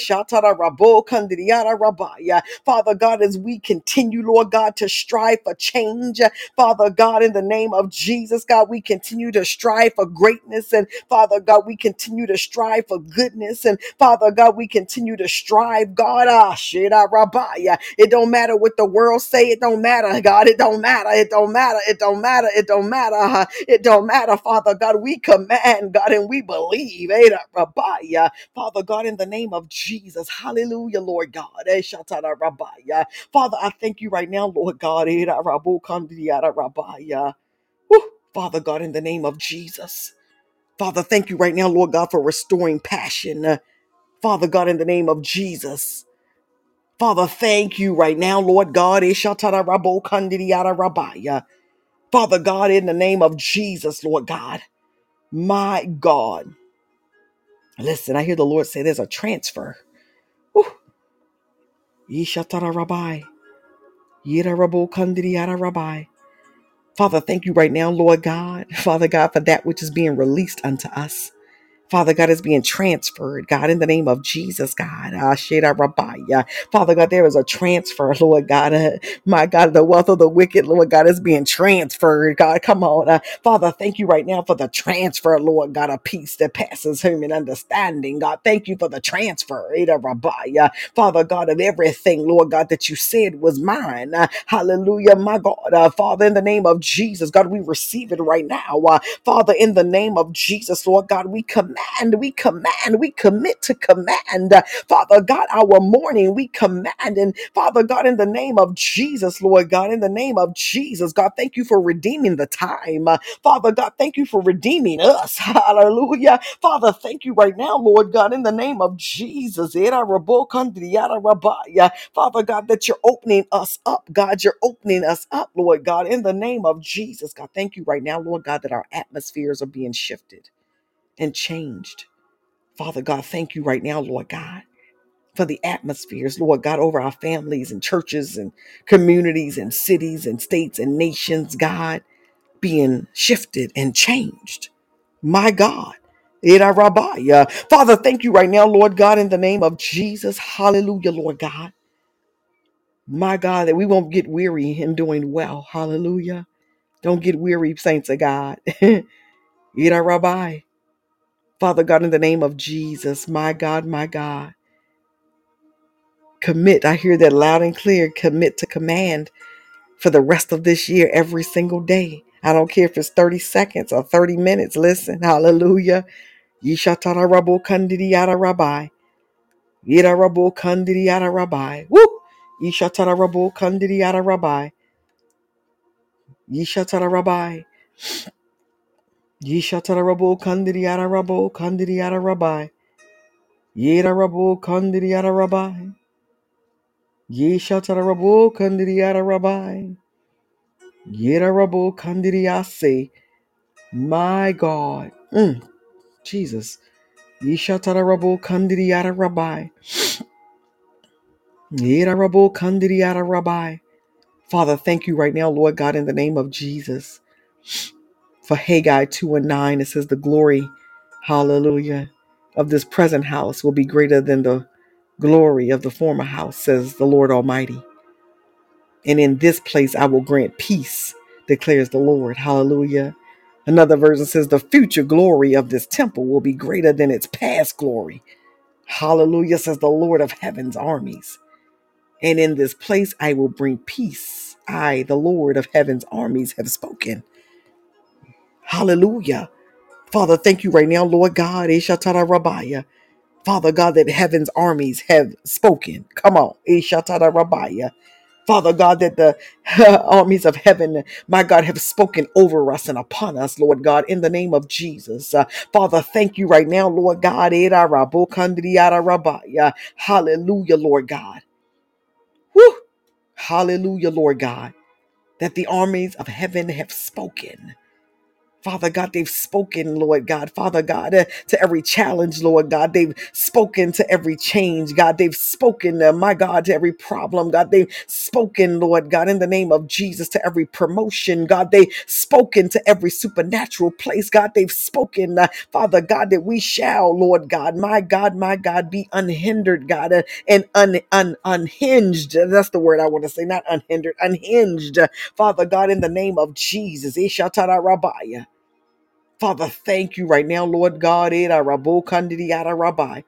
Father God, as we continue, Lord God, to strive for change. uh, Father God, in the name of Jesus, God, we continue to strive for greatness. And Father God, we continue to strive for goodness. And Father God, we continue to strive, God. Ah. It don't matter what the world say. It don't matter, God. It don't matter. It don't matter. It don't matter. It don't matter. huh? It don't matter, Father God. We command, God, and we believe. Eh, da, rabaya. Father God, in the name of Jesus. Hallelujah, Lord God. Eh, rabaya. Father, I thank you right now, Lord God. Eh, da, rabu, kandi, ya, da, rabaya. Father God, in the name of Jesus. Father, thank you right now, Lord God, for restoring passion. Father God, in the name of Jesus. Father, thank you right now, Lord God. Ishatara rabo kandidiyara rabaya. Father God, in the name of Jesus, Lord God. My God. Listen, I hear the Lord say there's a transfer. Rabbi. Rabbi. Father, thank you right now, Lord God, *laughs* Father God, for that which is being released unto us. Father God is being transferred, God, in the name of Jesus, God. Ah, Sheda Rabbiah. Father God, there is a transfer, *laughs* Lord God. Uh, my God, the wealth of the wicked, Lord God, is being transferred, God. Come on. Uh, Father, thank you right now for the transfer, Lord God, a peace that passes human understanding, God. Thank you for the transfer. Father God, of everything, Lord God, that you said was mine. Uh, hallelujah, my God. Uh, Father, in the name of Jesus, God, we receive it right now. Uh, Father, in the name of Jesus, Lord God, we command, we command, we commit to command. Father God, our morning, we command. And Father God, in the name of Jesus, Lord God, in the name of Jesus, God, thank you for redeeming the time. Father God, thank you for redeeming us. *laughs* Hallelujah. Father, thank you right now, Lord God, in the name of Jesus. Kandriara rabaya. Father God, that you're opening us up, God. You're opening us up, Lord God, in the name of Jesus. God, thank you right now, Lord God, that our atmospheres are being shifted and changed. Father God, thank you right now, Lord God, for the atmospheres, Lord God, over our families and churches and communities and cities and states and nations, God, being shifted and changed. My God. Ira Rabbiah. Father, thank you right now, Lord God, in the name of Jesus. Hallelujah, Lord God. My God, that we won't get weary in doing well. Hallelujah. Don't get weary, saints of God. *laughs* Ira Rabbi. Father God, in the name of Jesus, my God, my God. Commit. I hear that loud and clear. Commit to command for the rest of this year, every single day. I don't care if it's 30 seconds or 30 minutes. Listen, hallelujah. Yishatara rabo kandidi yada rabbi. Yida rabo kandidi yada rabbi. Woo! Yishatara rabo kandidi yada rabbi. Yishatara rabbi. Yishatara rabo kandidi yada rabo kandidi yada rabbi. Yida rabo kandidi yada rabbi. Yishatara rabo kandidi yada rabbi. Yida rabo kandidi yase. My God. Mm, Jesus. Yishatara rabo kandidi yada rabbi. Yida rabo kandidi yada rabbi. Father, thank you right now, Lord God, in the name of Jesus. For Haggai 2 and 9, it says, The glory, hallelujah, of this present house will be greater than the glory of the former house, says the Lord Almighty. And in this place I will grant peace, declares the Lord. Hallelujah. Another version says, The future glory of this temple will be greater than its past glory. Hallelujah, says the Lord of heaven's armies. And in this place I will bring peace. I, the Lord of heaven's armies, have spoken. Hallelujah. Father, thank you right now, Lord God. Father God, that heaven's armies have spoken. Come on. Father God, that the *laughs* armies of heaven, my God, have spoken over us and upon us, Lord God, in the name of Jesus. Uh, Father, thank you right now, Lord God. Rabbiah. Hallelujah, Lord God. Woo! Hallelujah, Lord God, that the armies of heaven have spoken. Father God, they've spoken, Lord God. Father God, uh, to every challenge, Lord God. They've spoken to every change, God. They've spoken, uh, my God, to every problem, God. They've spoken, Lord God, in the name of Jesus, to every promotion, God. They've spoken to every supernatural place, God. They've spoken, uh, Father God, that we shall, Lord God, my God, my God, be unhindered, God, uh, and un, un, unhinged. That's the word I want to say, not unhindered, unhinged. Father God, in the name of Jesus. Ishatara Rabbiah. Father, thank you right now, Lord God. Ara rabbi.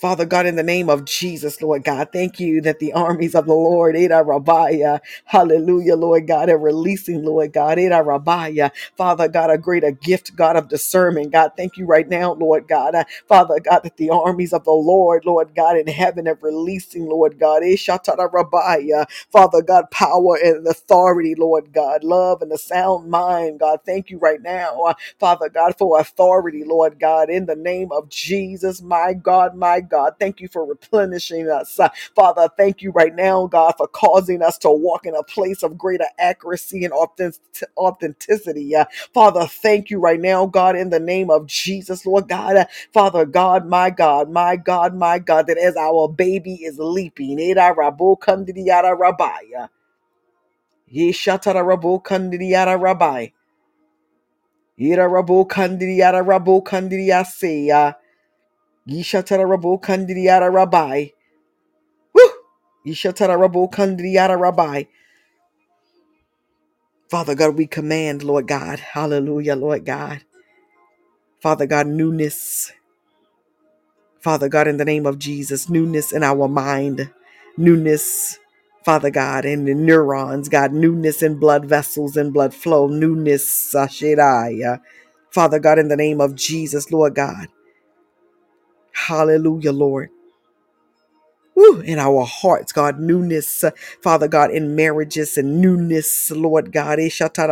Father God, in the name of Jesus, Lord God, thank you that the armies of the Lord, Eda Rabbiah, hallelujah, Lord God, are releasing, Lord God, Eda Rabbiah, Father God, a greater gift, God of discernment. God, thank you right now, Lord God, uh, Father God, that the armies of the Lord, Lord God, in heaven are releasing, Lord God, Eshatara Rabbiah, Father God, power and authority, Lord God, love and a sound mind, God, thank you right now, uh, Father God, for authority, Lord God, in the name of Jesus, my God, my God. Thank you for replenishing us. Uh, Father, thank you right now, God, for causing us to walk in a place of greater accuracy and authentic- authenticity. Uh, Father, thank you right now, God, in the name of Jesus, Lord God. Uh, Father God, my God, my God, my God, that as our baby is leaping, Eda rabo kandidiyada rabaya, ye shatara rabo kandidiyada rabai, Eda rabo kandidiyada rabo kandidiyase, ye shatara rabo kandidiyada rabai. Woo! Ye shatara rabo kandidiyada rabai. Father God, we command, Lord God, hallelujah, Lord God. Father God, newness. Father God, in the name of Jesus, newness in our mind, newness, Father God, in the neurons, God, newness in blood vessels and blood flow, newness, Sashiraya. Father God, in the name of Jesus, Lord God, hallelujah, Lord. Woo, in our hearts, God, newness, uh, Father God, in marriages and newness, Lord God,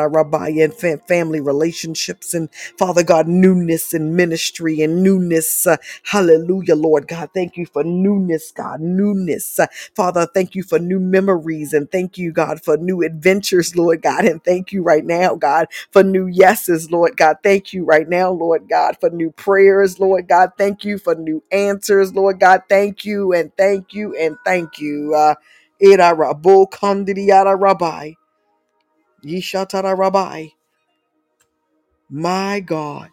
Rabbi, and fam- family relationships, and Father God, newness in ministry and newness. uh, hallelujah, Lord God. Thank you for newness, God, newness. Uh, Father, thank you for new memories, and thank you, God, for new adventures, Lord God, and thank you right now, God, for new yeses, Lord God. Thank you right now, Lord God, for new prayers, Lord God. Thank you for new answers, Lord God. Thank you and thank you and thank you. Uh, Ira rabo kandidiyara rabbi. Yishatara rabbi. My God.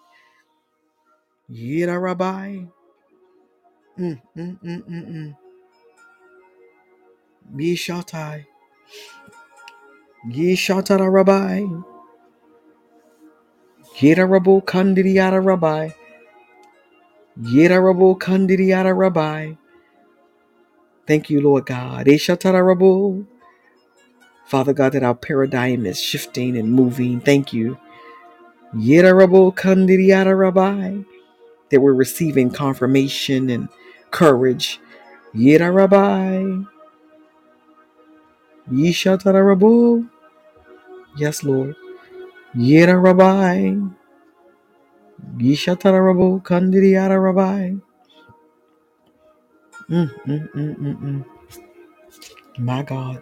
Yira rabbi. Mm, mm, mm, mm, mm. Yishatai. Yishatara rabbi. Yira rabo kandidiyara rabbi. Yira rabo kandidiyara rabbi. Thank you, Lord God. Ishatara rabo. Father God, that our paradigm is shifting and moving. Thank you. Yedarabo kandidiyada rabbi. That we're receiving confirmation and courage. Yedarabai. Yishatarabo. Yes, Lord. Yedarabai. Yishatarabo kandidiyada rabbi. Mm, mm, mm, mm, mm. My God.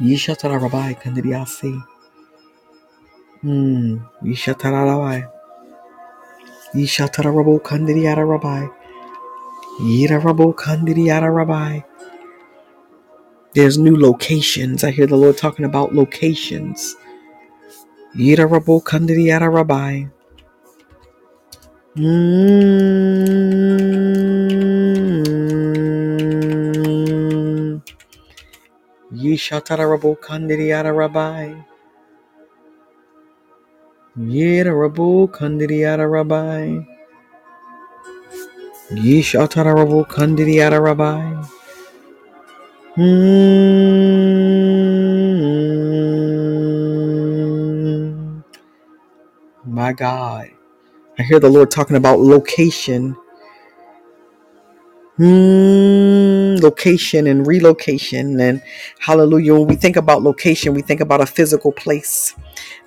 Yishatara rabbi kandidiyasi. Mm. Yishatara rabbi. Yishatara rabo kandidiyada rabbi. Yirarabo kandidiyada rabbi. There's new locations. I hear the Lord talking about locations. Yirarabo kandidiyada rabbi. Mm. Yishatarabo kandidiyada rabbi. Yirarabo kandidiyada rabbi. Yishatarabo kandidiyada rabbi. Mm. My God. I hear the Lord talking about location. Hmm, location and relocation. And hallelujah. When we think about location, we think about a physical place.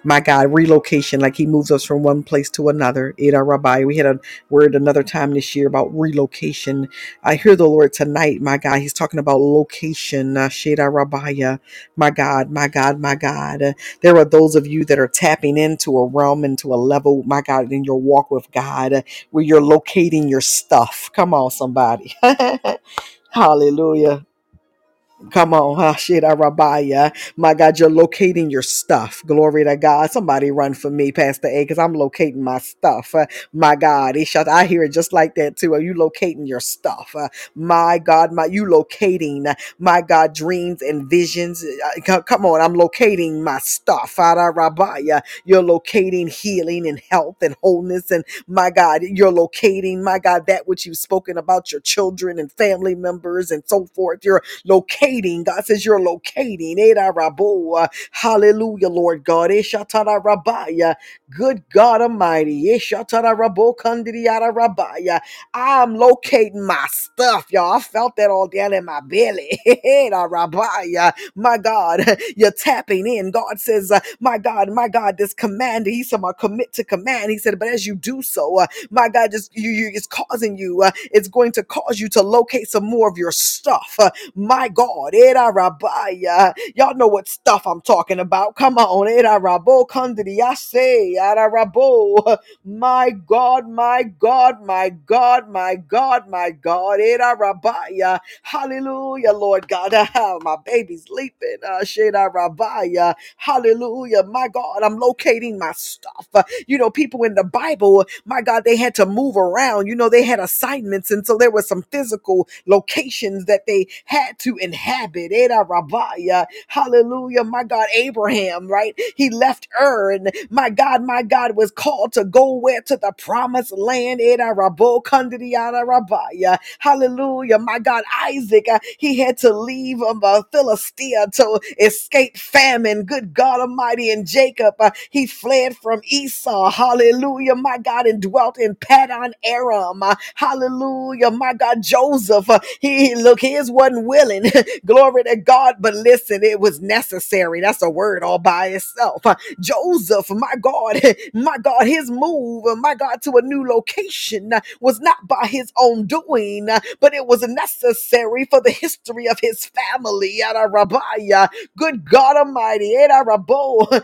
My God, relocation, like he moves us from one place to another. Eda Rabbi, we had a word another time this year about relocation. I hear the Lord tonight, my God, he's talking about location. Uh, Sheda Rabbiah, my God, my God, my God. Uh, there are those of you that are tapping into a realm, into a level, my God, in your walk with God, uh, where you're locating your stuff. Come on, somebody. *laughs* Hallelujah Come on, huh? Shit, Rabbiah. My God, you're locating your stuff. Glory to God. Somebody run for me, Pastor A, because I'm locating my stuff. Uh, my God, he shot. I hear it just like that too. Are you locating your stuff? Uh, my God, my you locating, uh, my God, dreams and visions. Co- come on, I'm locating my stuff. Father Rabbiah. You're locating healing and health and wholeness. And my God, you're locating, my God, that which you've spoken about your children and family members and so forth. You're locating locating. God says you're locating. Rabo, uh, Hallelujah, Lord God. Eshatara rabaya. Good God Almighty. Eshatara rabo kandiriara rabaya. I'm locating my stuff, y'all. I felt that all down in my belly. *laughs* Eda rabaya. My God, *laughs* you're tapping in. God says, uh, My God, my God, this command, He said, "I commit to command. He said, But as you do so, uh, my God, just you, you it's causing you, uh, it's going to cause you to locate some more of your stuff. Uh, my God, Eda Rabaya. Y'all know what stuff I'm talking about. Come on, Eda Rabo Kandriyase, Eda Rabo. My God, my God, my God, my God, my God, Eda Rabaya. Hallelujah, Lord God. *laughs* my baby's leaping. Uh, Sheda Rabaya. Hallelujah, my God. I'm locating my stuff. You know, people in the Bible, my God, they had to move around. You know, they had assignments. And so there were some physical locations that they had to inhabit. Eda Rabaya. Hallelujah. My God, Abraham, right? He left Ur and my God, my God was called to go where to the promised land. Eda Rabo Rabaya. Hallelujah. My God, Isaac, uh, he had to leave um, uh, Philistia to escape famine. Good God Almighty. And Jacob, uh, he fled from Esau. Hallelujah. My God, and dwelt in Paddan Aram. Hallelujah. My God, Joseph, uh, he look, his wasn't willing. *laughs* Glory to God. But listen, it was necessary. That's a word all by itself. Uh, Joseph, my God, *laughs* my God, his move, uh, my God, to a new location uh, was not by his own doing, but it was necessary for the history of his family. Yada. Good God Almighty. Yada.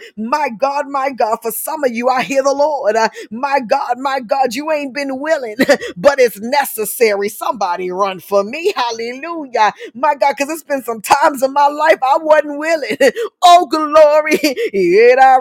*laughs* My God, my God, for some of you, I hear the Lord. My God, my God, you ain't been willing, *laughs* but it's necessary. Somebody run for me. Hallelujah. My God, because it's been some times in my life I wasn't willing. *laughs* Oh, glory.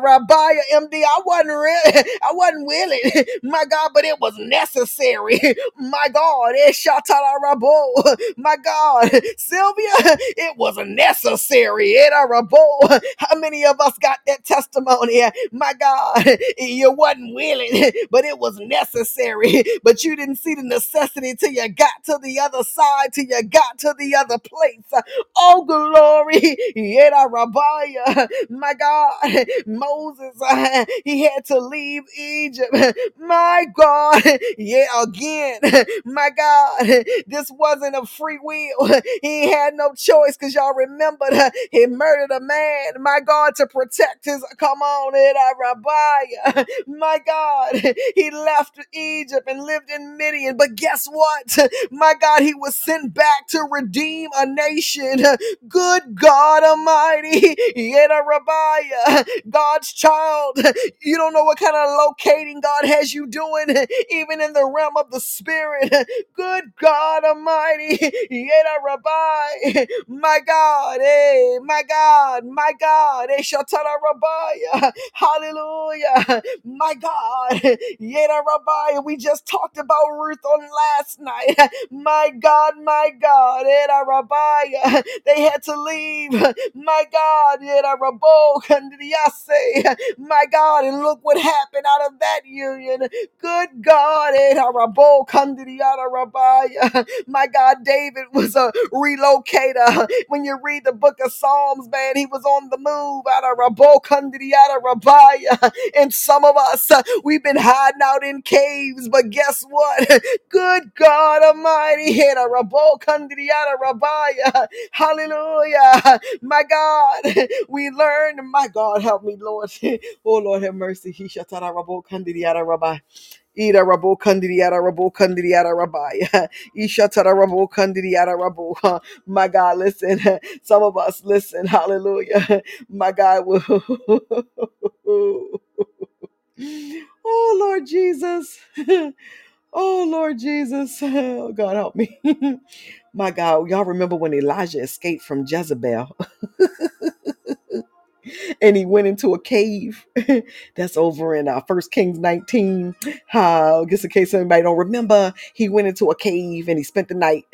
Rabbiah, MD. I wasn't really, I wasn't willing. *laughs* My God, but it was necessary. *laughs* My God. Eh, Shatara Rabo. My God. Sylvia, it was necessary. Eda Rabo. How many of us got that testimony? My God, you wasn't willing, but it was necessary. But you didn't see the necessity till you got to the other side, till you got to the other place. Oh, glory. Yeda. My God, Moses, uh, he had to leave Egypt. My God, yeah, again, my God, this wasn't a free will. He had no choice because y'all remembered uh, he murdered a man, my God, to protect his. Come on, Rabbiah. My God, he left Egypt and lived in Midian. But guess what? My God, he was sent back to redeem a nation. Good God Almighty, Yeda Rabbiah, God's child. You don't know what kind of locating God has you doing, even in the realm of the spirit. Good God Almighty, Yeda my God, hey, my God, my God, hey, hallelujah, my God, Yeda. We just talked about Ruth on last night. My God, my God, Yeda Rabbi. *laughs* They had to leave. *laughs* My God. *laughs* My God, and look what happened out of that union. Good God. My God, David was a relocator. When you read the book of Psalms, man, he was on the move out of Rabaya. And some of us, we've been hiding out in caves, but guess what? Good God Almighty, Rabaya. Hallelujah. My God, we learned, my God, help me, Lord. *laughs* Oh, Lord, have mercy. He shatara Rabokandriata Rabaya. Ira rabo kandiriara rabo kandiriara rabaya. Isha tara rabo kandiriara rabo. My God, listen. *laughs* Some of us listen. Hallelujah. *laughs* My God oh Lord Jesus. Oh Lord Jesus. *laughs* Oh God help me. *laughs* My God, y'all remember when Elijah escaped from Jezebel? *laughs* and he went into a cave. *laughs* That's over in uh, 1 Kings 19. Uh, just in case anybody don't remember, he went into a cave and he spent the night.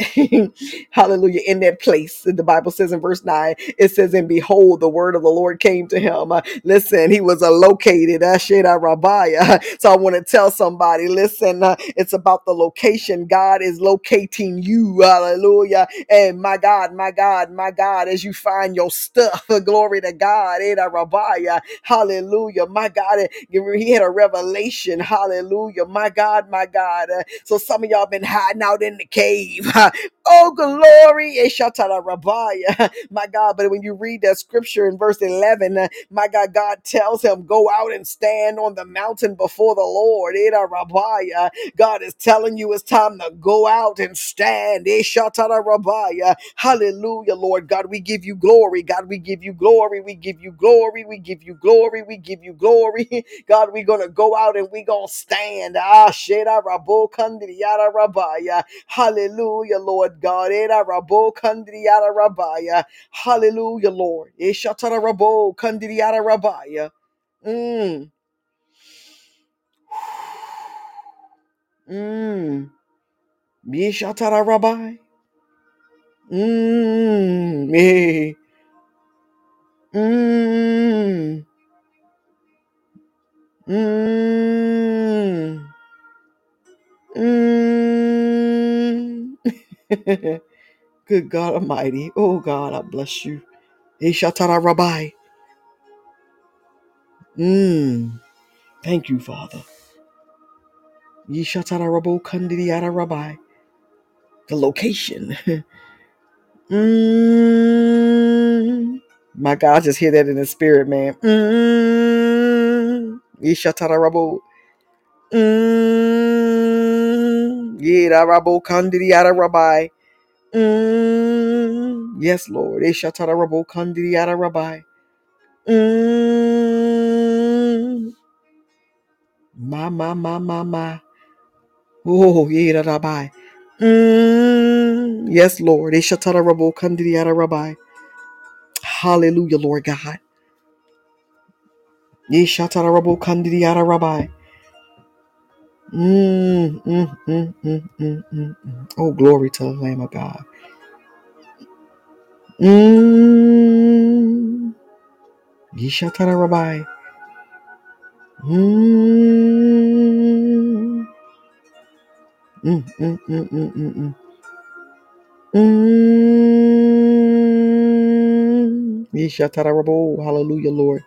*laughs* Hallelujah. In that place. The Bible says in verse 9, it says, And behold, the word of the Lord came to him. Uh, listen, he was uh, located. Uh, Sheda Rabiah. So I want to tell somebody, listen, uh, it's about the location. God is locating you. Hallelujah. And my God, my God, my God, as you find your stuff, *laughs* glory to God. Rabiah. Hallelujah. My God, eh, he had a revelation. Hallelujah. My God, my God. Uh, So some of y'all been hiding out in the cave. *laughs* Oh, glory. Eshatara Rabiah. *laughs* My God, but when you read that scripture in verse 11, uh, my God, God tells him, go out and stand on the mountain before the Lord. Eda Rabiah. God is telling you it's time to go out and stand. Eshatara Rabiah. Hallelujah, Lord God. We give you glory. God, we give you glory. We give you glory. We give you glory. We give you glory. *laughs* God, we're going to go out and we're going to stand. Ah, Sheda Rabo Kandriyara Rabaya. Hallelujah, Lord God. Era Rabo Kandriyara Rabaya. Hallelujah, Lord. Eshatara Rabo Kandriyara Rabaya. Mm. Mm. Yeshatara Rabbi. Mm. Eh. Mm. Mm. Mm. *laughs* Good God Almighty. Oh God, I bless you. Ishatara Rabbi. Mm. Thank you, Father. Yishatara Rabo Kandidiyara Rabbi. The location. *laughs* mm. My God, just hear that in the spirit, man. Mm. Yishatara Rabo. Mm. Yira Rabo Kandidiyara Rabbi. Mm, yes, Lord. Eshatara rabo kandiri yara rabbi. Mm, ma, ma, ma, ma, ma. Oh, yera rabbi. Mm, yes, Lord. Eshatara rabo kandiri yara rabbi. Hallelujah, Lord God. Eshatara rabo kandiri yara rabbi. Mm, mm, mm, mm, mm, mm, mm. Oh, glory to the Lamb of God. Mm, Yeshatara rabbi. Mm, mm, mm, mm, mm, mm, mm. Mm. Yeshatarabo. Hallelujah, Lord.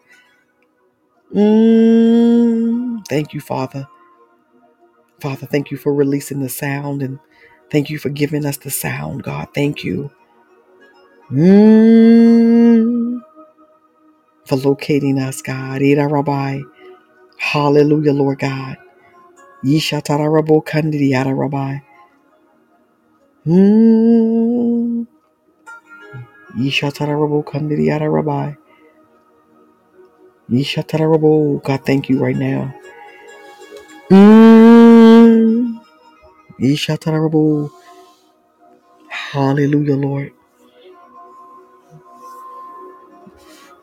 Thank you, Father. Father, thank you for releasing the sound and thank you for giving us the sound, God. Thank you. Mm. For locating us, God. Ida Rabbi. Hallelujah, Lord God. Yeshatarabo Kandidi Yada Rabbi. Mm. Yeshatarabo Kandidi Yada Rabbi. Yeshatarabo. God, thank you right now. Mm. Yeshatarabo. Hallelujah, Lord.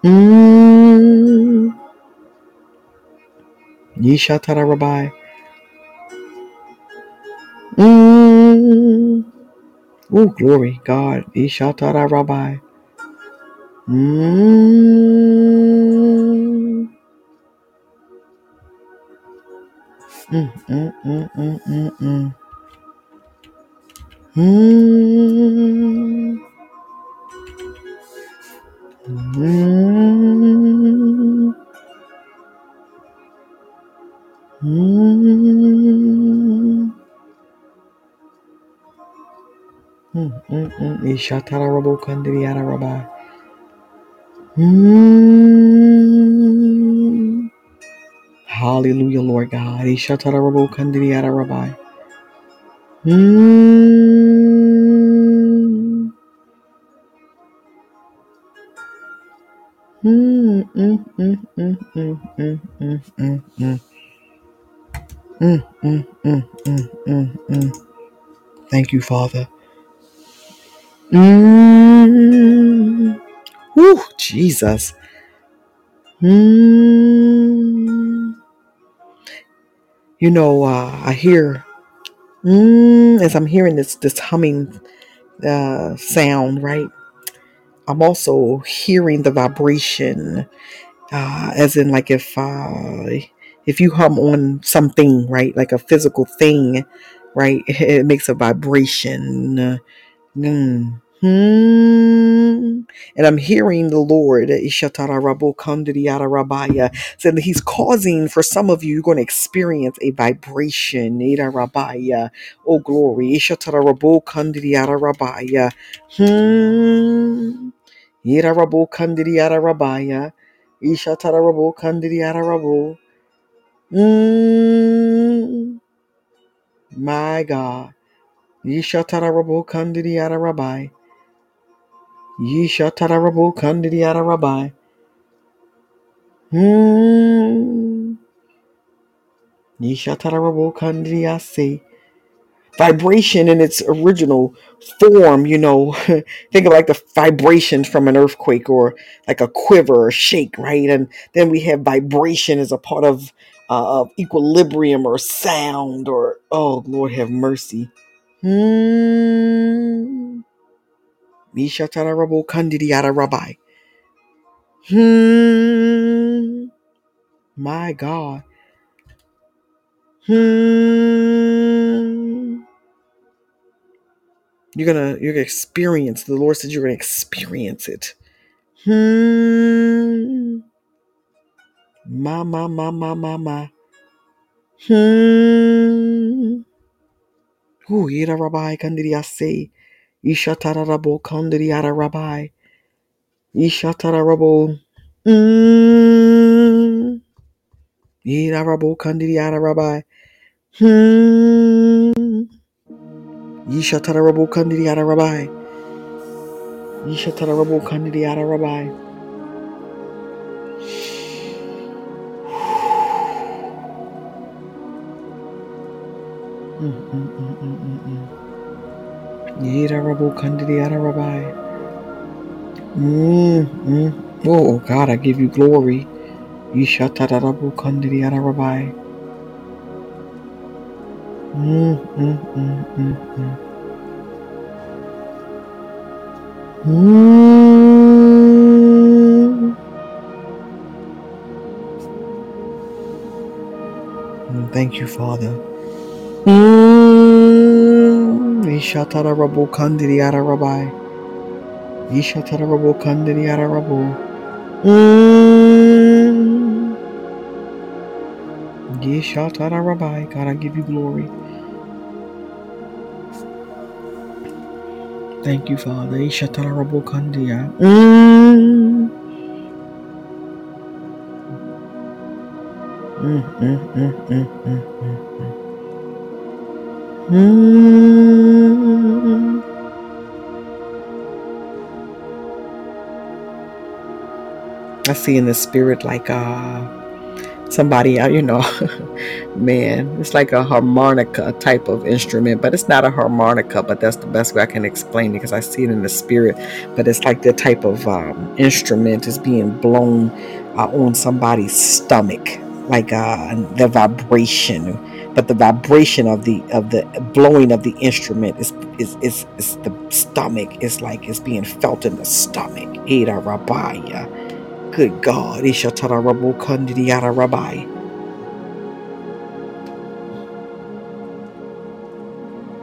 Mm. Yeshatarabai. Mm. Oh, glory, God. Yeshatarabai. Mm. Mm, mm, mm, mm, mm, mm. Mm. Mm. Mm. Mm, mm, mm. Ishatarabo kandiriara rabbi. Mm. Hallelujah, Lord God. Ishatarabo kandiriara rabbi. Mm. Thank you, Father. Mm. Woo, Jesus. Mm, you know, uh, I hear mm, as I'm hearing this this humming uh, sound, right? I'm also hearing the vibration, uh, as in like if uh, if you hum on something, right, like a physical thing, right, *laughs* it makes a vibration. Mm. And I'm hearing the Lord Ishatarabokandriyarabaya, saying that He's causing for some of you, you're going to experience a vibration. Idarabaya. Oh, glory. Ishatarabokandriyarabaya. Hmm. Idarabokandriyarabaya. Ishatarabokandriyarabo. Hmm. My God. Ishatarabokandriyarabai. Yishatarabu Kandidiyara Rabbi. Hmm. Vibration in its original form, you know, *laughs* think of like the vibrations from an earthquake or like a quiver or shake, right? And then we have vibration as a part of, uh, of equilibrium or sound or, oh, Lord have mercy. Hmm. Yishatarabu Kandidiyara Rabbi. Hmm. My God. Hmm. You're gonna you're gonna experience. The Lord said you're gonna experience it. Hmm. Ma ma ma ma ma ma. Hmm. Ooh, yira rabbi kandidiase. Ishatara rabo kandidiara rabbi. Ishatara rabo. Hmm. Yira rabo kandidiara rabbi. Hmm. Yishatara rabo kandidiara rabbi. Yishatarabo Kandidiyara Rabbi. Mm, mm, mm, mm, mm, mm. Yidarabo Kandidiyara Rabbi. Mm, mm. Oh God, I give you glory. Yishatarabo Kandidiyara Rabbi. Mm, mm, mm, mm, mm. Mm. Mm, Thank you, Father. Mm. Yishatarabo Kandidiyara Rabbi. Yishatarabo Kandidiyara Rabbi. Mm. Yeshatara Rabbi. God, I give you glory. Thank you, Father. Yeshatara Rabbi Kandia. Mm. Mm, mm, mm, mm, mm, mm, mm. Mm. I see in the spirit like uh somebody uh, you know *laughs* man it's like a harmonica type of instrument but it's not a harmonica but that's the best way i can explain it because i see it in the spirit. But it's like the type of um, instrument is being blown uh, on somebody's stomach like uh, the vibration. But the vibration of the of the blowing of the instrument is is is, is the stomach. Is like it's being felt in the stomach. Ida Rabaya. Good God. Ishatara Rabu Kandidiyara Rabbi.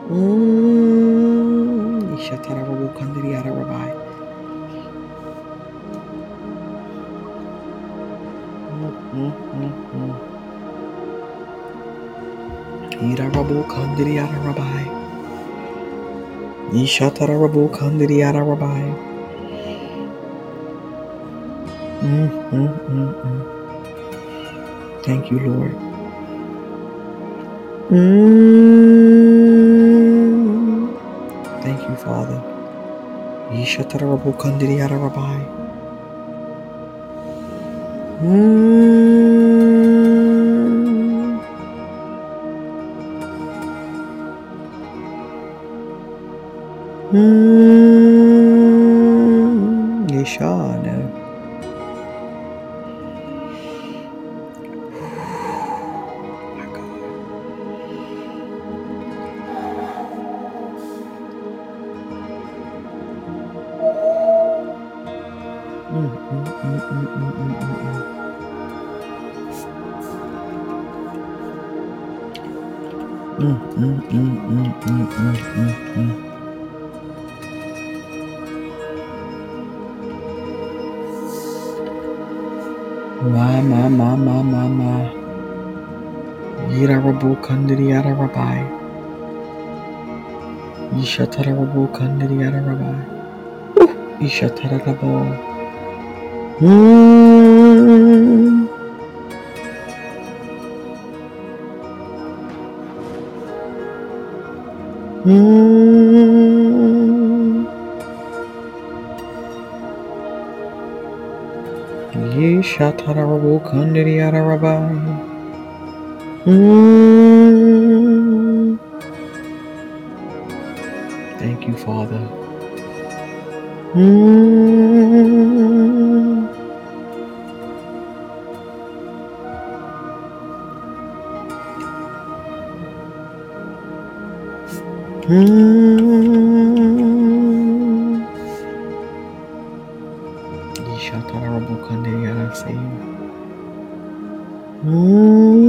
Mm. Ishatara Rabu Kandidiyara Rabbi. Mm, mm, mm, mm. Kandidiyara Rabbi. Ishatara Rabu Kandidiyara Rabbi. Mm, mm, mm, mm. Thank you, Lord. Mm. Thank you, Father. Mm. Yara rabai. Ishatarabu kandiri yara rabai. Ishatarabo. Mm. Mm. Yeshatarabu kandiri yara rabai. Mm. Thank you, Father. Mm. Mm. Yeshatarabu kandiri yara. Mm.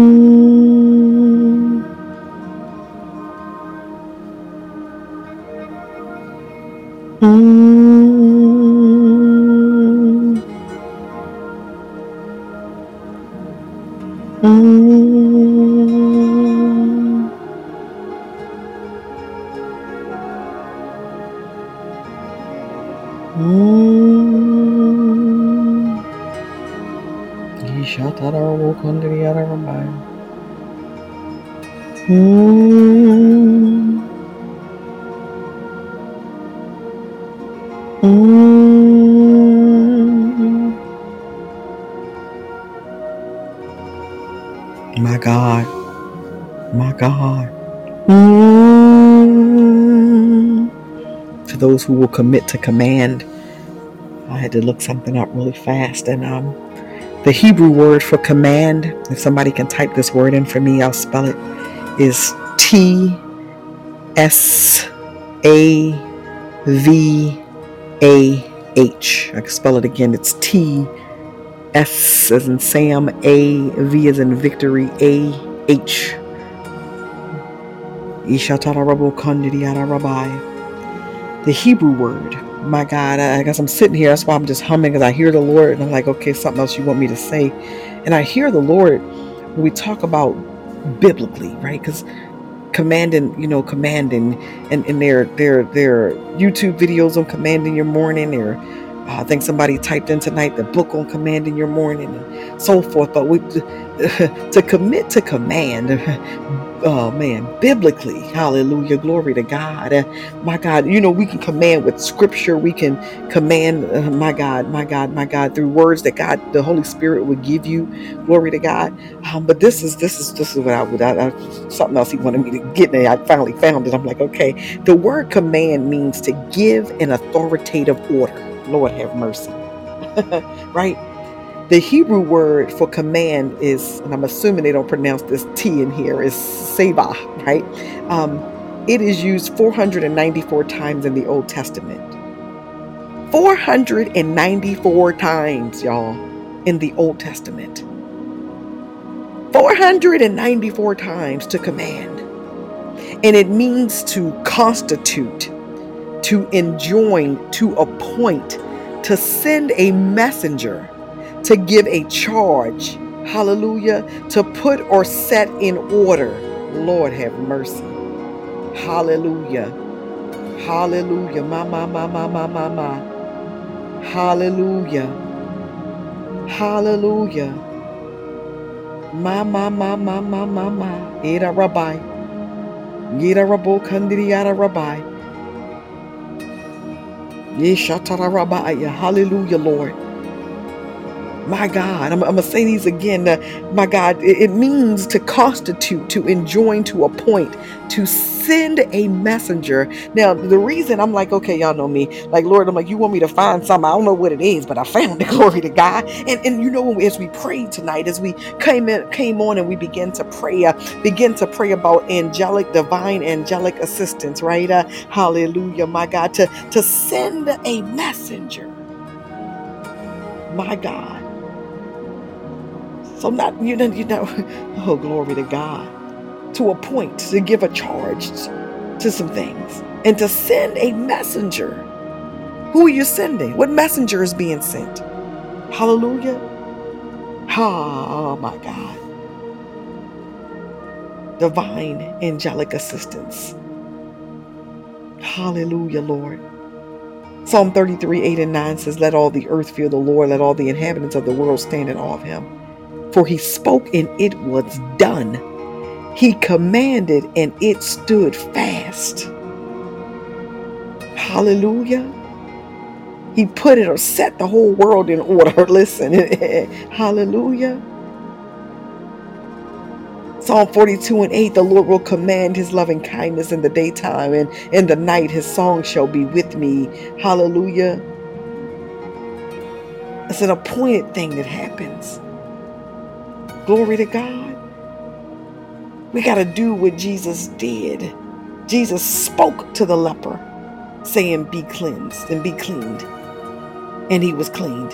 Yeshatarabu kandiri yara rabai. Mm. Mm. My God, my God. Mm. For those who will commit to command, I had to look something up really fast. And um, the Hebrew word for command, if somebody can type this word in for me, I'll spell it, is T S A V A H. I can spell it again. It's T S as in Sam, A V as in victory, A H. The Hebrew word. My God, I guess I'm sitting here. That's why I'm just humming because I hear the Lord and I'm like, okay, something else you want me to say. And I hear the Lord when we talk about biblically, right? Because commanding, you know, commanding and, and their their their YouTube videos on commanding your morning or uh, I think somebody typed in tonight the book on commanding your morning and so forth. But we *laughs* to commit to command, oh man, biblically, hallelujah, glory to God. Uh, my God, you know, we can command with scripture, we can command, uh, my God, my God, my God, through words that God, the Holy Spirit would give you, glory to God. Um, but this is this is this is what I would I, I, something else he wanted me to get and I finally found it. I'm like, okay, the word command means to give an authoritative order. Lord have mercy. *laughs* right? The Hebrew word for command is, and I'm assuming they don't pronounce this T in here, is Seba, right? Um, it is used 494 times in the Old Testament. 494 times, y'all, in the Old Testament. 494 times to command. And it means to constitute, to enjoin, to appoint, to send a messenger, to give a charge. Hallelujah. To put or set in order. Lord have mercy. Hallelujah. Hallelujah. Ma, ma, ma, ma, ma, ma, ma. Hallelujah. Hallelujah. Ma, ma, ma, ma, ma, ma, ma. Ida rabbi. Yida rabo kandiri yada rabbi. Yeshatara rabbi. Hallelujah, Lord. My God, I'm, I'm gonna say these again. Uh, my God, it, it means to constitute, to enjoin, to appoint, to send a messenger. Now, the reason I'm like, okay, y'all know me, like Lord, I'm like, you want me to find something? I don't know what it is, but I found it. *laughs* Glory to God. And and you know, as we prayed tonight, as we came in, came on, and we began to pray, uh, begin to pray about angelic, divine, angelic assistance, right? Uh, hallelujah, my God, to to send a messenger. My God. So not you know you know *laughs* oh glory to God to a point to give a charge to some things and to send a messenger. Who are you sending? What messenger is being sent? Hallelujah. Oh my God. Divine angelic assistance. Hallelujah, Lord. Psalm 33, 8 and 9 says, Let all the earth fear the Lord, let all the inhabitants of the world stand in awe of him. For he spoke and it was done. He commanded and it stood fast. Hallelujah. He put it or set the whole world in order. *laughs* Listen. *laughs* Hallelujah. Psalm 42 and 8 The Lord will command his loving kindness in the daytime, and in the night his song shall be with me. Hallelujah. It's an appointed thing that happens. Glory to God. We got to do what Jesus did. Jesus spoke to the leper, saying, Be cleansed and be cleaned. And he was cleaned.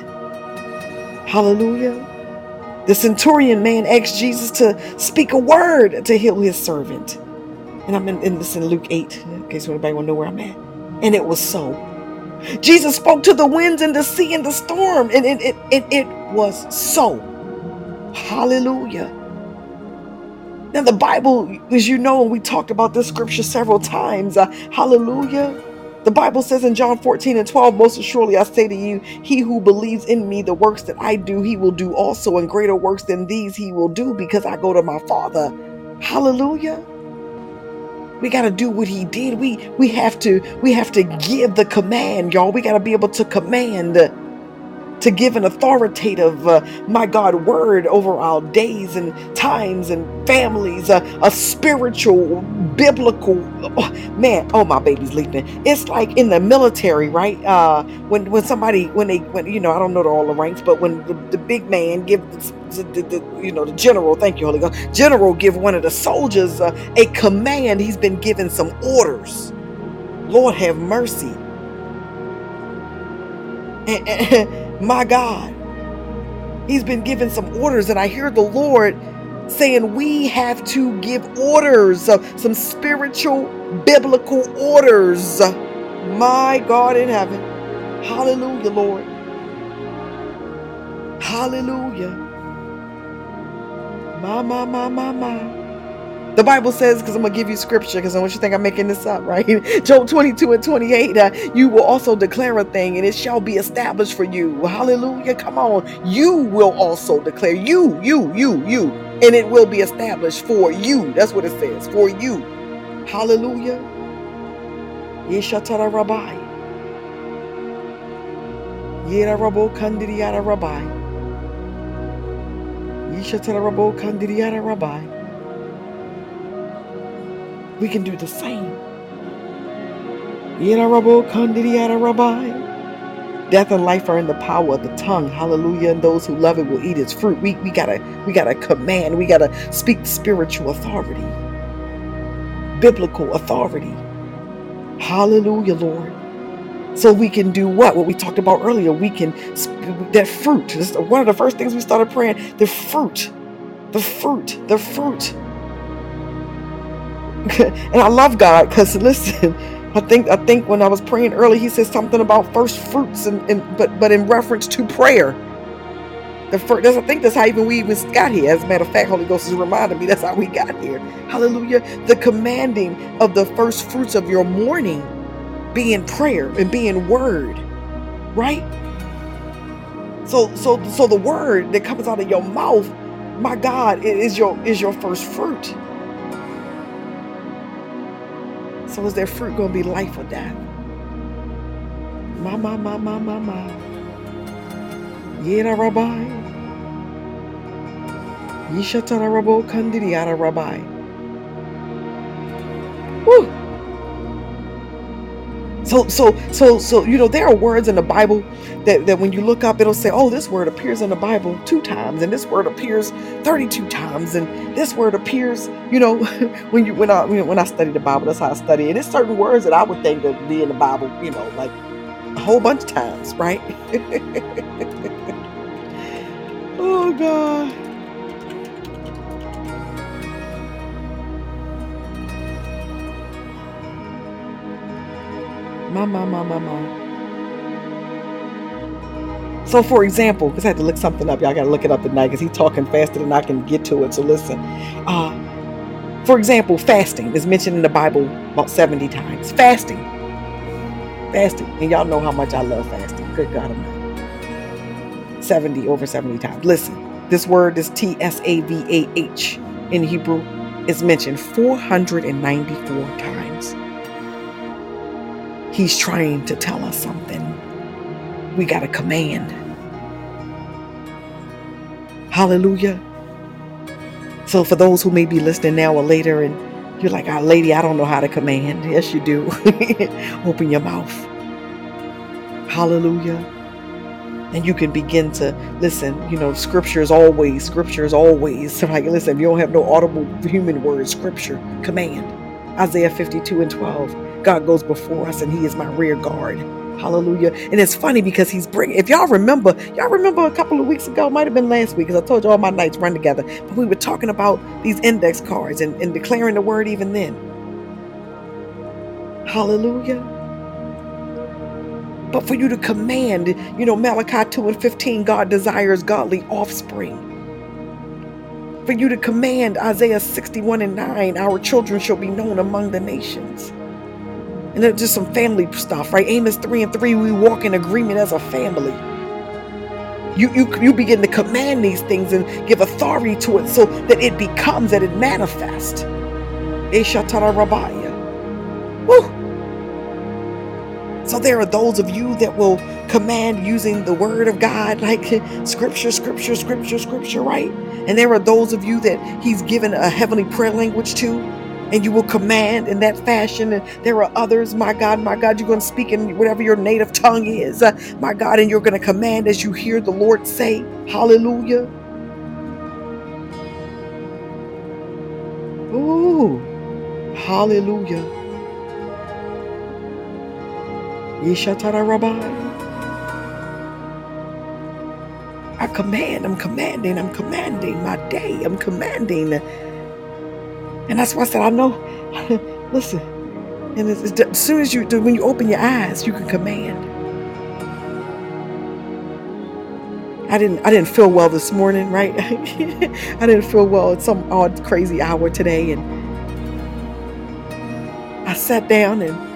Hallelujah. The centurion man asked Jesus to speak a word to heal his servant. And I'm in, in this in Luke 8, in case anybody want to know where I'm at. And it was so. Jesus spoke to the winds and the sea and the storm, and it, it, it, it was so. Hallelujah. Now, the Bible, as you know, we talked about this scripture several times. Uh, hallelujah. The Bible says in John 14 and 12, most assuredly I say to you, he who believes in me, the works that I do, he will do also, and greater works than these he will do because I go to my Father. Hallelujah. We got to do what he did. We we have to we have to give the command, y'all. We got to be able to command to give an authoritative, uh, my God, word over our days and times and families, uh, a spiritual, biblical, oh, man. Oh, my baby's leaping. It's like in the military, right? Uh, when when somebody when they when you know I don't know all the ranks, but when the, the big man gives the, the, the, you know the general, thank you, Holy Ghost, general give one of the soldiers uh, a command. He's been given some orders. Lord have mercy. *laughs* And, and, my God. He's been given some orders, and I hear the Lord saying we have to give orders, uh, some spiritual, biblical orders. My God in heaven. Hallelujah, Lord. Hallelujah. My, my, my, my, my. The Bible says, because I'm going to give you scripture, because I want you to think I'm making this up, *laughs* right? Job 22 and 28, uh, you will also declare a thing and it shall be established for you. Hallelujah. Come on. You will also declare, you, you, you, you, and it will be established for you. That's what it says, for you. Hallelujah. Yeshatara Rabbi. Yera Rabbi. Yeshatara Rabbi we can do the same. Death and life are in the power of the tongue. Hallelujah. And those who love it will eat its fruit. We, we gotta we gotta command. We gotta speak spiritual authority. Biblical authority. Hallelujah, Lord. So we can do what? What we talked about earlier. We can that fruit. This is one of the first things we started praying. The fruit. The fruit. The fruit *laughs* and I love God because listen, I think I think when I was praying early, He said something about first fruits, and, and but but in reference to prayer. The first, I think that's how even we even got here. As a matter of fact, Holy Ghost is reminding me that's how we got here. Hallelujah! The commanding of the first fruits of your morning being prayer and being word, right? So so so the word that comes out of your mouth, my God, is your is your first fruit. So is their fruit going to be life or death? My, my, my, my, my, my. Yera Rabbi. Yishatara Rabo Kandiriara Rabbi. Woo! So, so, so, so, you know, there are words in the Bible that, that when you look up, it'll say, oh, this word appears in the Bible two times, and this word appears 32 times, and this word appears, you know, *laughs* when you when I when I study the Bible, that's how I study it. It's certain words that I would think that be in the Bible, you know, like a whole bunch of times, right? *laughs* oh God. So, for example, because I had to look something up, y'all got to look it up tonight because he's talking faster than I can get to it. So, listen. Uh, for example, fasting is mentioned in the Bible about 70 times. Fasting. Fasting. And y'all know how much I love fasting. Good God Almighty. 70, over 70 times. Listen, this word, this T S A V A H in Hebrew, is mentioned 494 times. He's trying to tell us something. We got a command. Hallelujah. So, for those who may be listening now or later, and you're like, ah, lady, I don't know how to command. *laughs* Yes, you do. *laughs* Open your mouth. Hallelujah. And you can begin to listen. You know, scripture is always, scripture is always. *laughs* Like, listen, if you don't have no audible human word, scripture, command. Isaiah 52 and 12. God goes before us and He is my rear guard. Hallelujah. And it's funny because he's bringing, if y'all remember, y'all remember a couple of weeks ago, might have been last week, because I told you all my nights run together, but we were talking about these index cards and, and declaring the word even then. Hallelujah. But for you to command, you know, Malachi 2 and 15, God desires godly offspring. For you to command Isaiah 61 and 9, our children shall be known among the nations and then just some family stuff, right? Amos 3 and 3, we walk in agreement as a family. You, you, you begin to command these things and give authority to it so that it becomes, that it manifests. Eshatara Rabaya. Woo! So there are those of you that will command using the word of God, like *laughs* scripture, scripture, scripture, scripture, right? And there are those of you that he's given a heavenly prayer language to, and you will command in that fashion. And there are others, my God, my God, you're going to speak in whatever your native tongue is, uh, my God, and you're going to command as you hear the Lord say, Hallelujah. Ooh, Hallelujah. Yeshatara Rabbi. I command, I'm commanding, I'm commanding my day, I'm commanding and that's why I said, I know. *laughs* Listen, and it's, it's, as soon as you, when you open your eyes, you can command. I didn't, I didn't feel well this morning, right? *laughs* I didn't feel well at some odd, crazy hour today, and I sat down and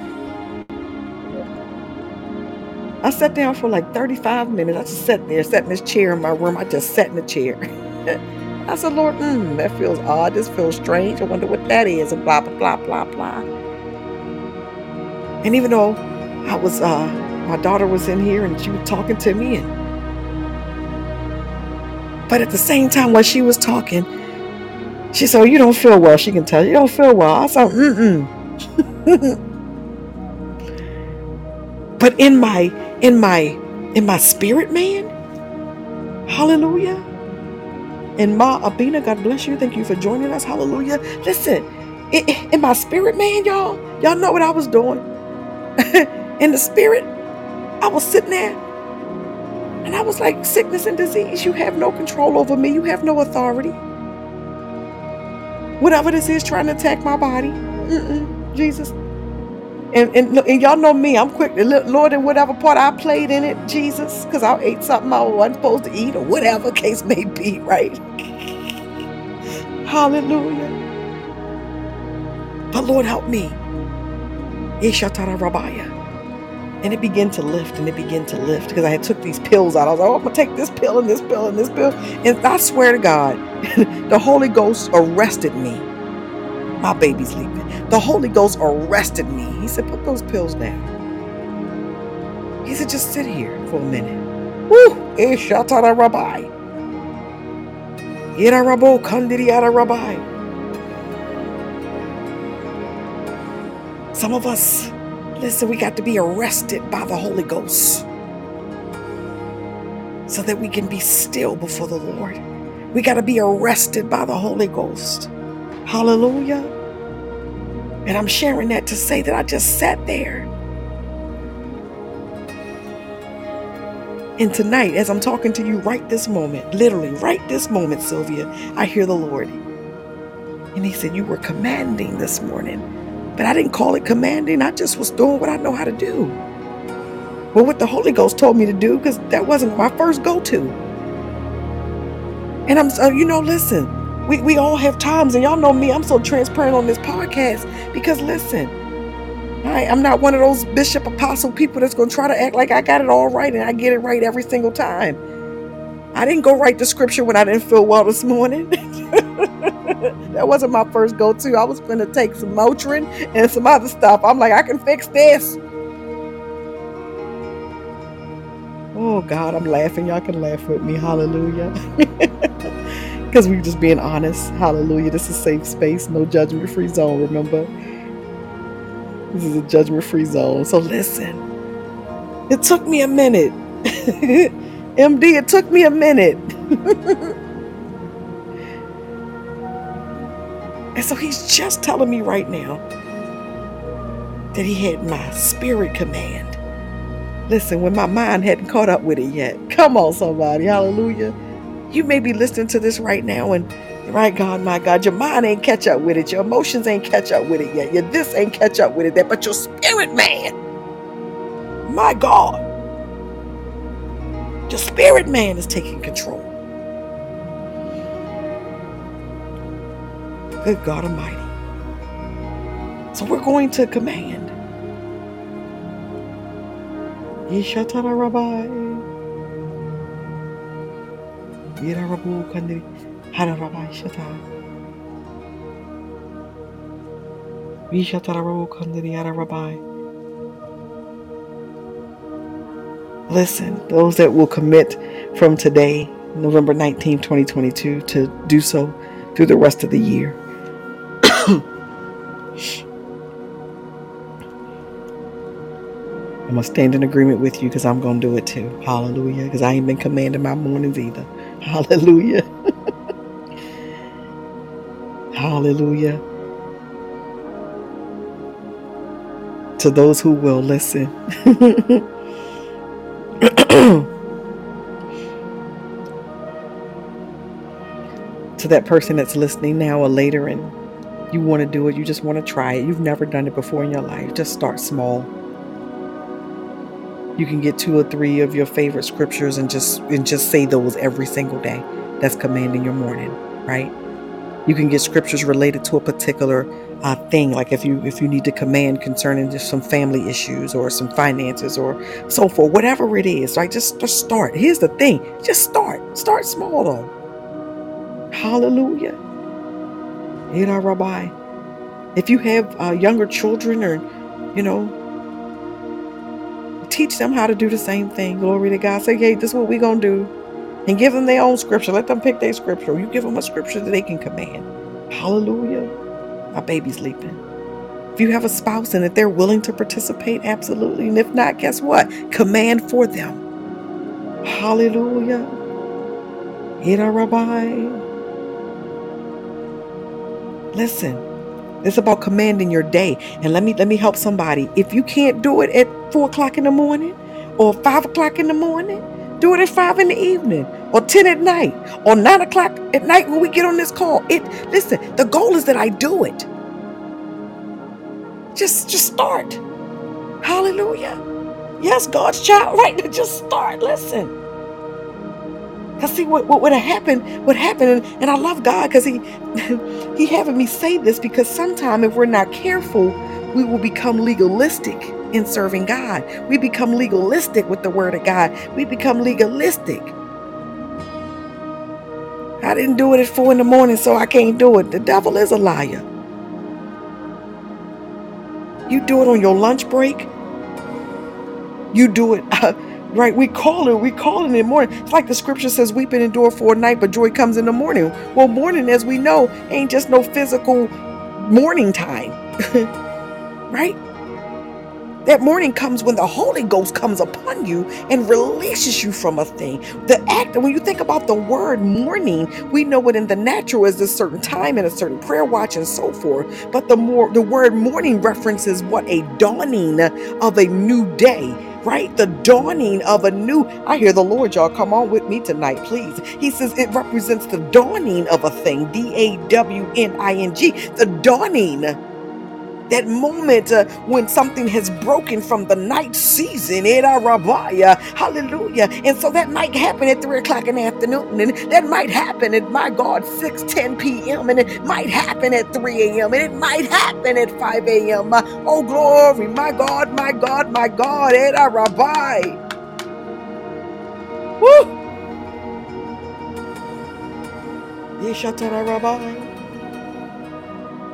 I sat down for like 35 minutes. I just sat there, sat in this chair in my room. I just sat in the chair. *laughs* I said, Lord, mm, that feels odd. This feels strange. I wonder what that is, and blah, blah, blah, blah, blah. And even though I was, uh, my daughter was in here and she was talking to me, and but at the same time, while she was talking, she said, oh, You don't feel well. She can tell you don't feel well. I said, Mm mm. *laughs* but in my, in my, in my spirit, man, hallelujah. And Ma Abina, God bless you. Thank you for joining us. Hallelujah. Listen, in, my spirit, man, y'all, y'all know what I was doing. *laughs* in the spirit, I was sitting there and I was like, sickness and disease, you have no control over me. You have no authority. Whatever this is trying to attack my body, Jesus, and, and, and y'all know me, I'm quick to Lord, in whatever part I played in it, Jesus, because I ate something I wasn't supposed to eat or whatever case may be, right? Hallelujah. But Lord, help me. And it began to lift and it began to lift because I had took these pills out. I was like, oh, I'm to take this pill and this pill and this pill. And I swear to God, *laughs* the Holy Ghost arrested me my baby's sleeping. The Holy Ghost arrested me. He said, Put those pills down. He said, Just sit here for a minute. Woo! Eshatara Rabbi. Ira Rabo Kandiriara Rabbi. Some of us, listen, we got to be arrested by the Holy Ghost so that we can be still before the Lord. We got to be arrested by the Holy Ghost. Hallelujah. And I'm sharing that to say that I just sat there. And tonight, as I'm talking to you right this moment, literally right this moment, Sylvia, I hear the Lord. And He said, You were commanding this morning. But I didn't call it commanding, I just was doing what I know how to do. Well, what the Holy Ghost told me to do, because that wasn't my first go to. And I'm, so, you know, listen, we, we all have times, and y'all know me, I'm so transparent on this podcast because listen, I, I'm not one of those bishop apostle people that's going to try to act like I got it all right and I get it right every single time. I didn't go write the scripture when I didn't feel well this morning. *laughs* that wasn't my first go to. I was going to take some Motrin and some other stuff. I'm like, I can fix this. Oh God, I'm laughing. Y'all can laugh with me. Hallelujah. *laughs* because we're just being honest. Hallelujah. This is safe space, no judgment free zone, remember? This is a judgment free zone. So listen, it took me a minute. *laughs* MD, it took me a minute. *laughs* and so he's just telling me right now that he had my spirit command. Listen, when my mind hadn't caught up with it yet. Come on, somebody. Hallelujah. You may be listening to this right now and right God, my God, your mind ain't catch up with it. Your emotions ain't catch up with it yet. Your this ain't catch up with it that, but your spirit man, my God, your spirit man is taking control. Good God Almighty. So we're going to command. Yeshatara Rabbi. Yirabu Kandiri Hararabai Shata. Vishatarabu Kandiri. Listen, those that will commit from today, November 19, 2022, to do so through the rest of the year. I'm going to stand in agreement with you because I'm going to do it too. Hallelujah. Because I ain't been commanding my mornings either. Hallelujah. Hallelujah. To those who will listen. *clears throat* to that person that's listening now or later and you want to do it, you just want to try it. You've never done it before in your life. Just start small you can get two or three of your favorite scriptures and just and just say those every single day that's commanding your morning right? You can get scriptures related to a particular uh, thing like if you if you need to command concerning just some family issues or some finances or so forth whatever it is right? Just, just start. Here's the thing just start. Start small though. Hallelujah. Rabbi. If you have uh, younger children or, you know, teach them how to do the same thing. Glory to God. Say, hey, this is what we're going to do. And give them their own scripture. Let them pick their scripture. You give them a scripture that they can command. Hallelujah. My baby's leaping. If you have a spouse and if they're willing to participate, absolutely. And if not, guess what? Command for them. Hallelujah. Hira Rabbi. Listen. It's about commanding your day. And let me let me help somebody. If you can't do it at four o'clock in the morning or five o'clock in the morning, do it at five in the evening or ten at night or nine o'clock at night when we get on this call. It listen, the goal is that I do it. Just just start. Hallelujah. Yes, God's child, right? Just start. Listen. Cause see what what would have happened, what happened, and, and I love God because He *laughs* He having me say this because sometimes if we're not careful, we will become legalistic in serving God. We become legalistic with the word of God. We become legalistic. I didn't do it at four in the morning, so I can't do it. The devil is a liar. You do it on your lunch break. You do it *laughs* uh, Right? We call it, we call it in the morning. It's like the scripture says, weeping endure for a night, but joy comes in the morning. Well, morning, as we know, ain't just no physical morning time. *laughs* right? That morning comes when the Holy Ghost comes upon you and releases you from a thing. The act, when you think about the word morning, we know it in the natural as a certain time and a certain prayer watch and so forth. But the more the word morning references what a dawning of a new day right? The dawning of a new. I hear the Lord, y'all. Come on with me tonight, please. He says it represents the dawning of a thing. D A W N I N G. The dawning that moment uh, when something has broken from the night season, Rabbiah, hallelujah. And so that might happen at 3 o'clock in the afternoon, and that might happen at, my God, 6, 10 p.m., and it might happen at 3 a.m., and it might happen at 5 a.m. Uh, oh, glory, my God, my God, my God, Eda Rabbi. Woo! Yeshatara Rabbi.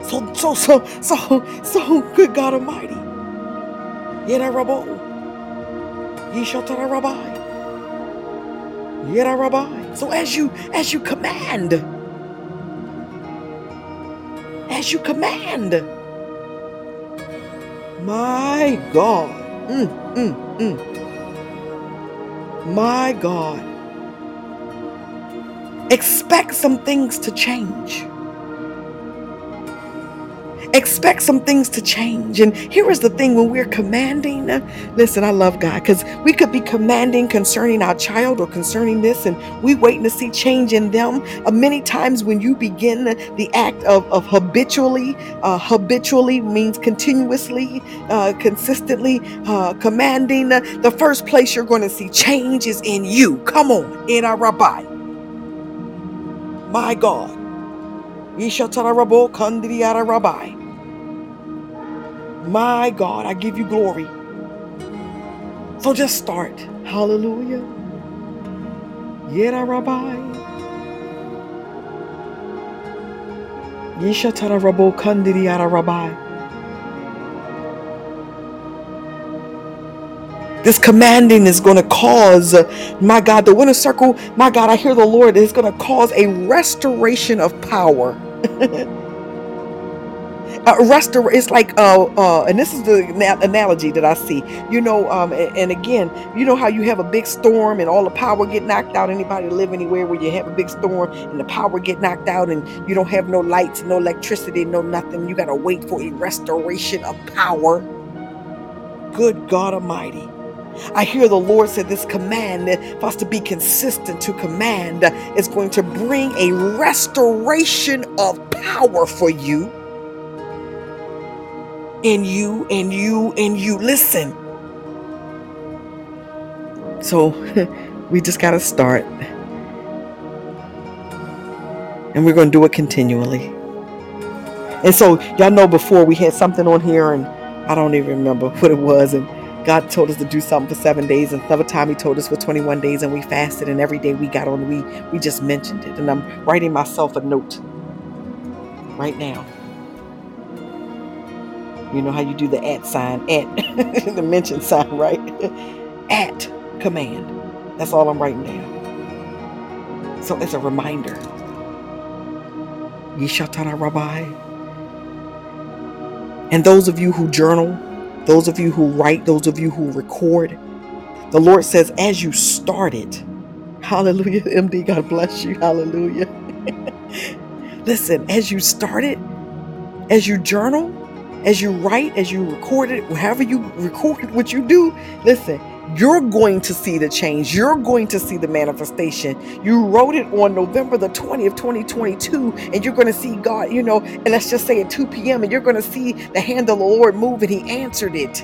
So, so, so, so, so, good God Almighty. Yera Rabo. Yishatara Rabbi. Yera Rabbi. So as you, as you command, as you command, my God. Mm, mm, mm. My God. Expect some things to change expect some things to change. And here is the thing when we're commanding, listen, I love God because we could be commanding concerning our child or concerning this, and we waiting to see change in them. Uh, many times when you begin the act of, of habitually, uh, habitually means continuously, uh, consistently uh, commanding, the first place you're going to see change is in you. Come on, in our rabbi. My God. Rabbi. My God, I give you glory. So just start. Hallelujah. Yera Rabbi. Yishatara Rabo Kandiriara Rabbi. This commanding is going to cause, my God, the winner circle, my God, I hear the Lord is going to cause a restoration of power. *laughs* uh, restore it's like uh uh and this is the analogy that i see. You know um and, and, again you know how you have a big storm and all the power get knocked out? Anybody live anywhere where you have a big storm and the power get knocked out and you don't have no lights no electricity no nothing? You gotta wait for a restoration of power. Good god almighty. I hear the Lord say this command for us to be consistent to command is going to bring a restoration of power for you and you and you and you. Listen. So *laughs* we just got to start. And we're going to do it continually. And so, y'all know before we had something on here, and I don't even remember *laughs* what it was. And God told us to do something for seven days. And another time He told us for 21 days, and we fasted. And every day we got on, we we just mentioned it. And I'm writing myself a note right now. You know how you do the at sign, at *laughs* the mention sign, right? *laughs* at command. That's all I'm writing down. So it's a reminder. Yishatara Rabbi. And those of you who journal, those of you who write, those of you who record, the Lord says, as you started, *laughs* hallelujah, MD, God bless you, hallelujah. Listen, as you started, as you journal, as you write, as you record it, however you record it, what you do, listen, you're going to see the change. You're going to see the manifestation. You wrote it on November the 20th, 2022, and you're going to see God, you know, and let's just say at 2 p.m., and you're going to see the hand of the Lord move, and He answered it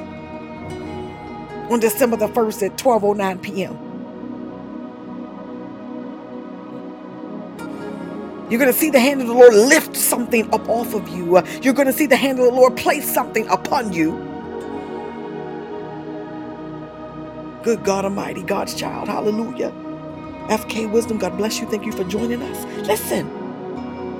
on December the 1st at 12:09 p.m. You're going to see the hand of the Lord lift something up off of you. You're going to see the hand of the Lord place something upon you. Good God Almighty, God's child. Hallelujah. FK Wisdom, God bless you. Thank you for joining us. Listen,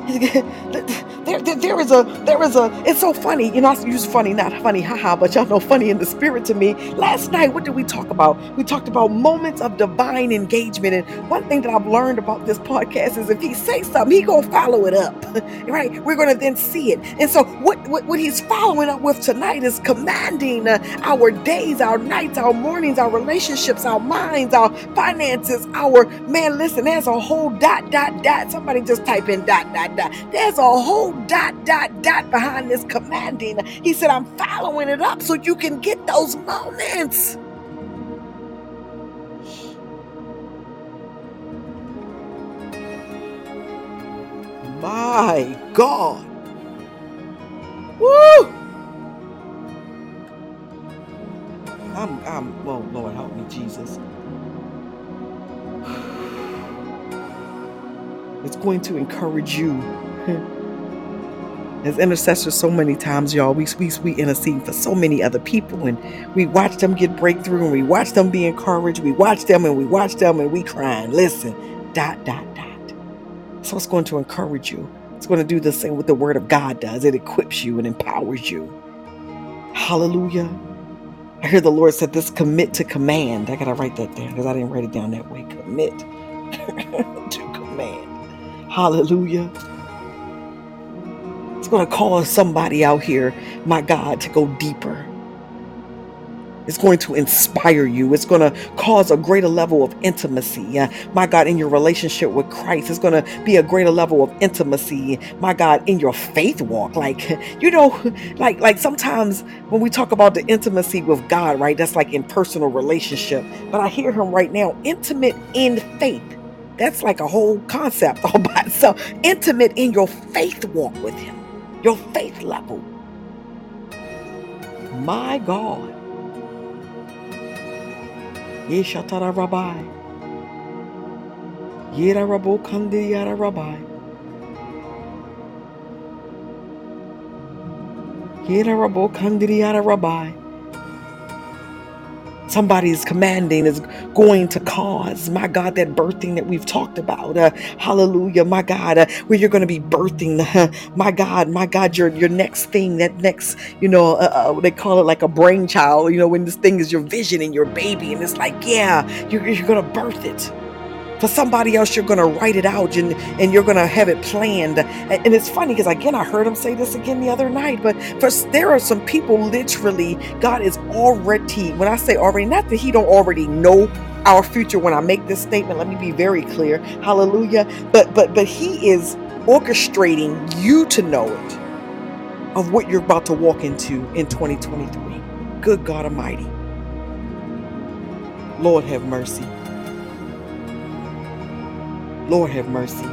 *laughs* there, there, there is a, there is a, it's so funny, you know, I use funny, not funny, haha, but y'all know funny in the spirit to me. Last night, what did we talk about? We talked about moments of divine engagement. And one thing that I've learned about this podcast is if he says something, he gonna follow it up, *laughs* right? We're gonna then see it. And so what, what, what he's following up with tonight is commanding uh, our days, our nights, our mornings, our relationships, our minds, our finances, our, man, listen, there's a whole dot, dot, dot. Somebody just type in dot, dot, There's a whole dot, dot, dot behind this commanding. He said, I'm following it up so you can get those moments. My God. Woo! I'm, I'm, oh Lord, help me, Jesus. *sighs* It's going to encourage you. As intercessors, so many times, y'all, we, we, we intercede for so many other people and we watch them get breakthrough and we watch them be encouraged. We watch them and we watch them and we crying. Listen, dot, dot, dot. So it's going to encourage you. It's going to do the same what the word of God does. It equips you and empowers you. Hallelujah. I hear the Lord said this commit to command. I got to write that down because I didn't write it down that way. Commit *laughs* to command. Hallelujah. It's going to cause somebody out here, my God, to go deeper. It's going to inspire you. It's going to cause a greater level of intimacy. Uh, my God, in your relationship with Christ, it's going to be a greater level of intimacy. My God, in your faith walk. Like, *laughs* you know, *laughs* like, like sometimes when we talk about the intimacy with God, right? That's like in personal relationship. But I hear him right now, intimate in faith. That's like a whole concept *laughs* all by itself. Intimate in your faith walk with Him, your faith level. My God. Yeshatara Rabbi. Yera Rabo Kandi Yara Rabbi. Yera Rabo Kandi Yara Rabbi somebody is commanding is going to cause, my God, that birthing that we've talked about. Uh, hallelujah, my God, uh, where you're going to be birthing, uh, my God, my God, your your next thing, that next, you know, uh, uh, they call it like a brainchild, you know, when this thing is your vision and your baby, and it's like, yeah, you're, you're going to birth it. For somebody else, you're going to write it out and, and you're going to have it planned. And, and it's funny because, again, I heard him say this again the other night, but for, there are some people literally, God is already, when I say already, not that He don't already know our future when I make this statement, let me be very clear. Hallelujah. But but but he is orchestrating you to know it of what you're about to walk into in 2023. Good God Almighty. Lord have mercy. Lord have mercy.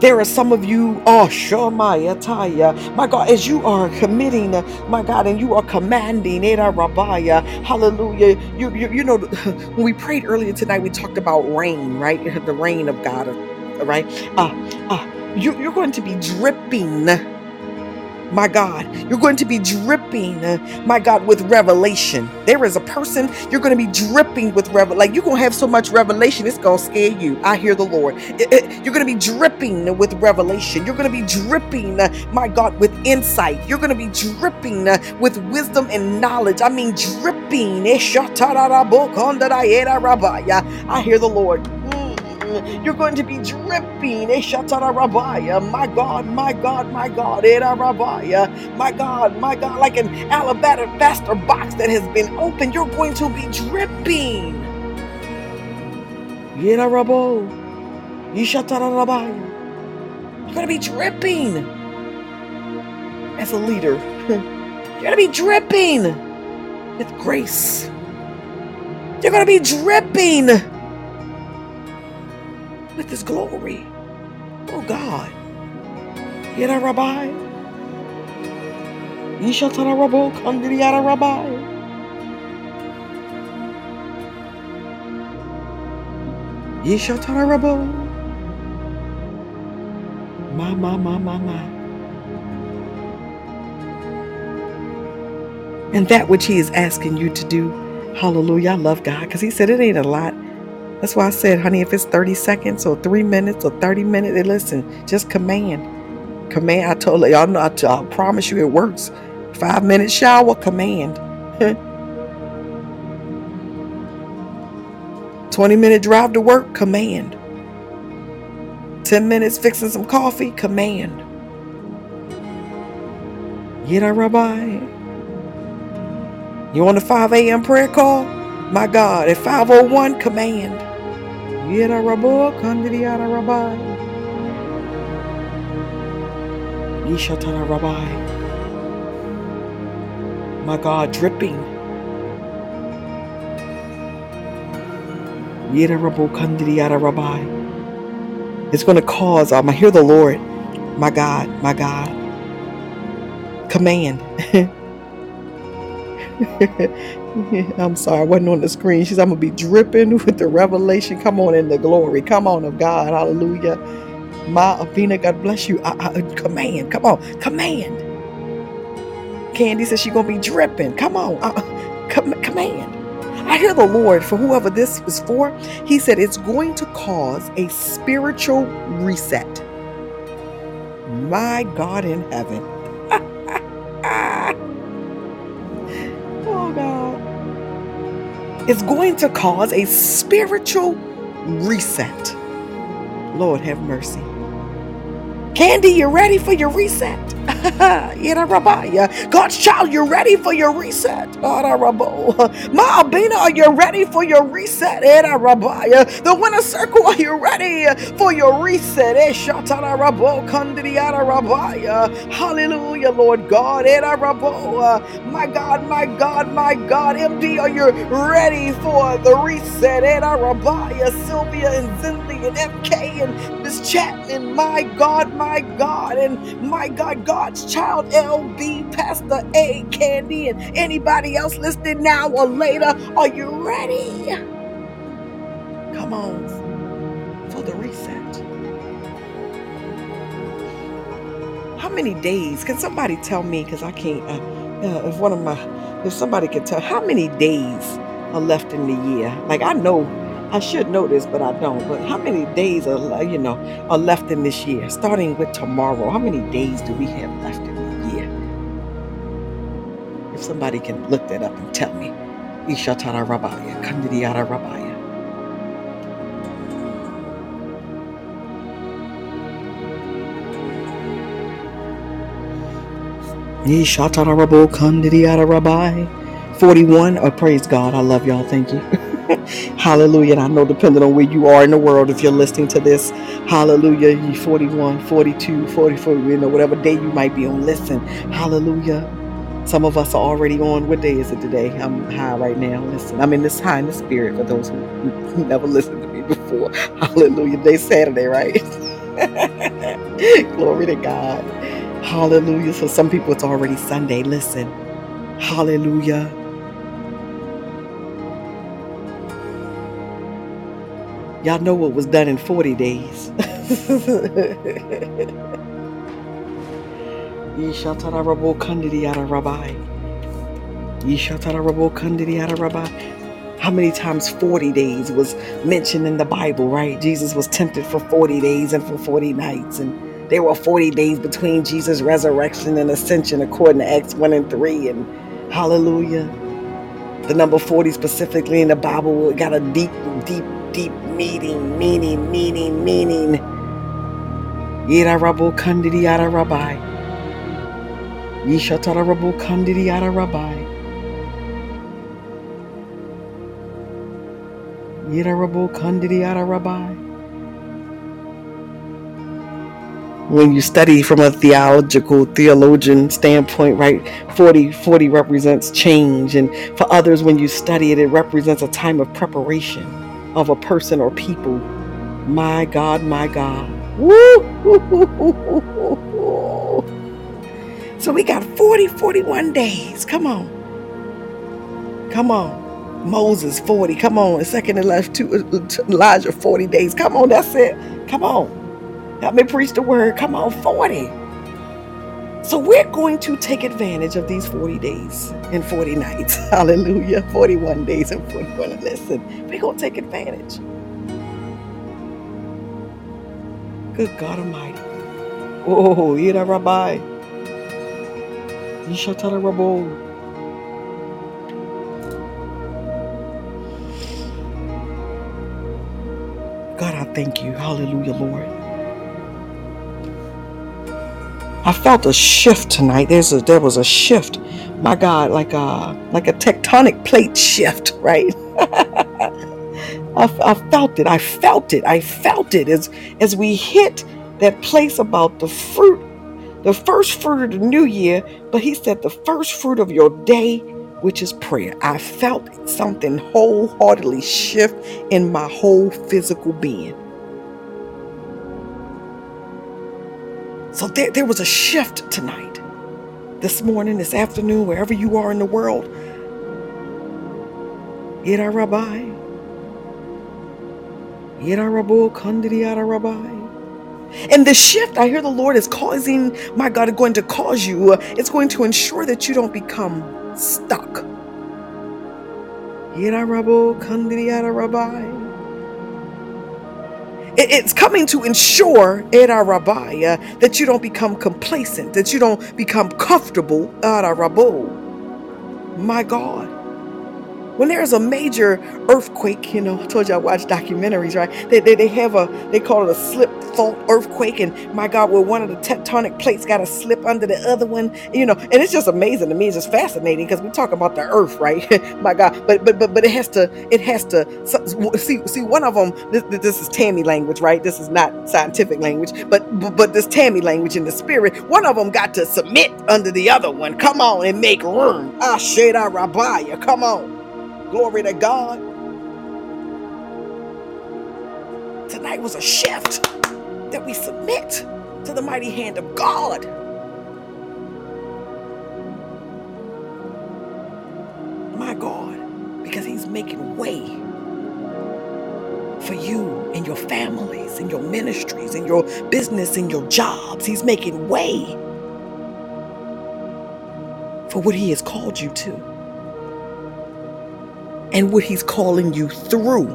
There are some of you, oh Shomaya Taya, my God, as you are committing, my God, and you are commanding, Eda Rabaya, hallelujah. You, you, you know, *laughs* when we prayed earlier tonight, we talked about rain, right? *laughs* The rain of God, right? Uh, uh, you, you're going to be dripping my God. You're going to be dripping, uh, my God, with revelation. There is a person you're going to be dripping with revelation. Like you're going to have so much revelation, it's going to scare you. I hear the Lord. You're going to be dripping with revelation. You're going to be dripping, uh, my God, with insight. You're going to be dripping uh, with wisdom and knowledge. I mean, dripping. I hear the Lord. You're going to be dripping. My God, my God, my God. My God, my God. Like an alabaster box that has been opened. You're going to be dripping. You're going to be dripping as a leader. *laughs* You're going to be dripping with grace. You're going to be dripping with his glory. Oh God. Yada Rabbi. Yishatara Rabo Kandriyara Rabbi. Yishatara Rabo. Ma ma ma ma ma. And that which he is asking you to do. Hallelujah. I love God because he said it ain't a lot That's why I said, honey, if it's 30 seconds or three minutes or 30 minutes, eh, listen, just command. Command. I told y'all, I, I promise you it works. Five minute shower, command. *laughs* 20 minute drive to work, command. 10 minutes fixing some coffee, command. Yida Rabbi. You on the 5 a.m. prayer call? My God, at 501, command. Yida Rabbi, Kandidi Yada Rabbi. Yishatana Rabbi. My God, dripping. Yida Rabbi, Kandidi Yada Rabbi. It's going to cause, um, I hear the Lord, my God, my God. Command. *laughs* *laughs* I'm sorry, I wasn't on the screen. She's, I'm to be dripping with the revelation. Come on in the glory. Come on of God. Hallelujah. Ma Avina, God bless you. I, I, command. Come on. Command. Candy says she's to be dripping. Come on. Uh, com- command. I hear the Lord for whoever this is for. He said it's going to cause a spiritual reset. My God in heaven. Is going to cause a spiritual reset. Lord have mercy. Candy, you ready for your reset? *laughs* God's child, you ready for your reset? Ma Abina, are you ready for your reset? The winner circle, are you ready for your reset? Eh, Hallelujah, Lord God. My God, my God, my God. MD, are you ready for the reset? Sylvia and Zinley and MK and Miss Chapman. My God, my God, and my God, God's child, LB, Pastor A, Candy, and anybody else listening now or later. Are you ready? Come on for the reset. How many days? Can somebody tell me? Because I can't. Uh, uh, if one of my, if somebody could tell, how many days are left in the year? Like I know I should know this, but I don't. But how many days are uh, you know are left in this year? Starting with tomorrow, how many days do we have left in the year? If somebody can look that up and tell me, Ishatara Rabaya, Kandidiyara Rabaya. Ishatara Rabo Kandidiyara Rabaya. 41. Oh, praise God. I love y'all. Thank you. *laughs* *laughs* hallelujah. And I know, depending on where you are in the world, if you're listening to this, hallelujah, you 41, 42, 44, you know, whatever day you might be on, listen, hallelujah. Some of us are already on. What day is it today? I'm high right now. Listen, I'm in this high in the spirit for those who, who never listened to me before. *laughs* Hallelujah. Day Saturday, right? *laughs* Glory to God. Hallelujah. So some people it's already Sunday. Listen. Hallelujah. Y'all know what was done in 40 days. *laughs* How many times 40 days was mentioned in the Bible, right? Jesus was tempted for 40 days and for 40 nights. And there were 40 days between Jesus' resurrection and ascension, according to Acts 1 and 3. And hallelujah. The number 40 specifically in the Bible got a deep, deep deep meaning, meaning, meaning, meaning. Yira Rabu Kandidi Yara Rabbi. Yishatara Rabu Kandidi Yara Rabbi. Yira Rabu Kandidi Yara Rabbi. when you study from a theological theologian standpoint right 40 40 represents change and for others when you study it it represents a time of preparation of a person or people. My God, my God. *laughs* So we got 40, 41 days. Come on. Come on. Moses 40. Come on. Second Elijah 40 days. Come on, that's it. Come on. Help me preach the word. Come on, 40. So we're going to take advantage of these 40 days and 40 nights. *laughs* Hallelujah. 41 days and 41. Listen, we're going to take advantage. Good God Almighty. Oh, Ira Rabbi. Yishatara Rabbi. God, I thank you. Hallelujah, Lord. I felt a shift tonight. There's a there was a shift. My God, like a like a tectonic plate shift, *laughs* right? I, I felt it. I felt it. I felt it as as we hit that place about the fruit, the first fruit of the new year. But he said the first fruit of your day, which is prayer. I felt something wholeheartedly shift in my whole physical being. So there, there was a shift tonight, this morning, this afternoon, wherever you are in the world. Ira Rabbi. Ira Rabu Kandiri Rabbi. And the shift I hear the Lord is causing, my God, going to cause you, uh, it's going to ensure that you don't become stuck. Ira Rabu Kandiri Rabbi. It's coming to ensure, Era Rabbi, uh, that you don't become complacent, that you don't become comfortable, Era Rabbo. My God. When there's a major earthquake, you know, I told you I watch documentaries, right? They, they, they have a, they call it a slip fault earthquake. And my God, where one of the tectonic plates got to slip under the other one, you know, and it's just amazing to me. It's just fascinating because we talk about the earth, right? *laughs* my God, but, but, but, but it has to, it has to see, see one of them, this, this is Tammy language, right? This is not scientific language, but, but, but this Tammy language in the spirit, one of them got to submit under the other one. Come on and make room. Ah, Sheda Rabbiah. Come on. Glory to God. Tonight was a shift that we submit to the mighty hand of God. My God, because He's making way for you and your families and your ministries and your business and your jobs. He's making way for what He has called you to and what He's calling you through.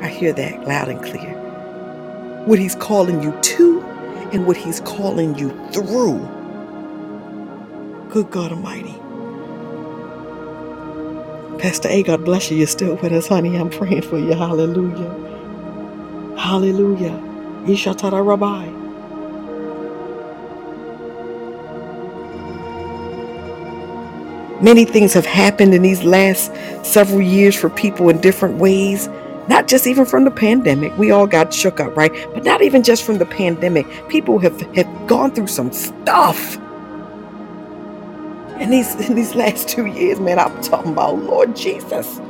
I hear that loud and clear. What He's calling you to and what He's calling you through. Good God Almighty. Pastor A, God bless you. You're still with us, honey. I'm praying for you. Hallelujah. Hallelujah. Ishatara Rabbi. Many things have happened in these last several years for people in different ways. Not just even from the pandemic. We all got shook up, right? But not even just from the pandemic. People have, have gone through some stuff. In these *laughs* in these last two years, man, I'm talking about Lord Jesus.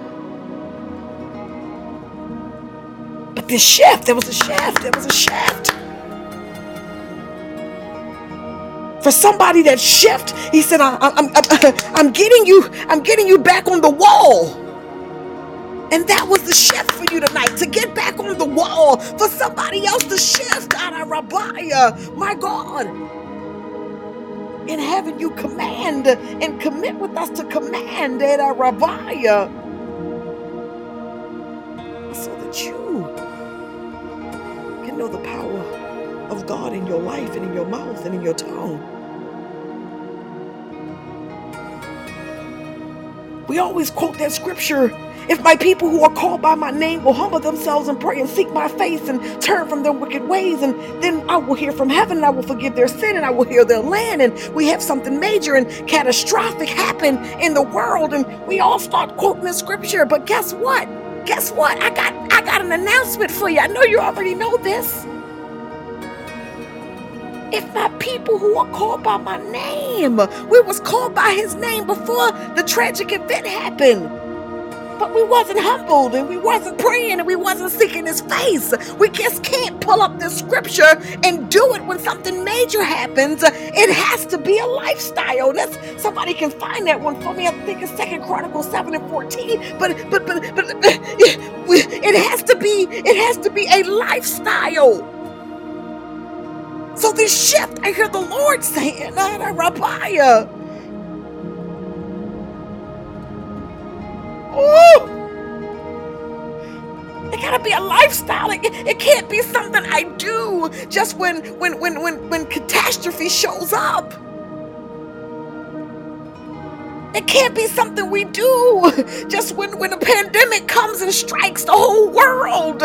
But this shift, there was a shift, there was a shift. For somebody that shift. He said I, I'm, I'm, *laughs* I'm getting you i'm getting you back on the wall. And that was the shift for you tonight to get back on the wall for somebody else to shift. Out of Rabiah, my God. In having you command and commit with us to command eh, at Rabiah so that you can know the power of God in your life and in your mouth and in your tongue. We always quote that scripture. If my people who are called by my name will humble themselves and pray and seek my face and turn from their wicked ways, and then I will hear from heaven and I will forgive their sin and I will heal their land. And we have something major and catastrophic happen in the world, and we all start quoting the scripture. But guess what? Guess what? I got I got an announcement for you. I know you already know this. If my people who are called by my name, we was called by his name before the tragic event happened. But we wasn't humbled and we wasn't praying and we wasn't seeking his face. We just can't pull up the scripture and do it when something major happens. It has to be a lifestyle. That's somebody can find that one for me. I think it's Second Chronicles 7 and 14. But but but but *laughs* it has to be it has to be a lifestyle. So this shift, I hear the Lord saying, Rabiah. Oh! It gotta be a lifestyle. It, it can't be something I do just when when when when when catastrophe shows up. It can't be something we do *laughs* just when, when a pandemic comes and strikes the whole world.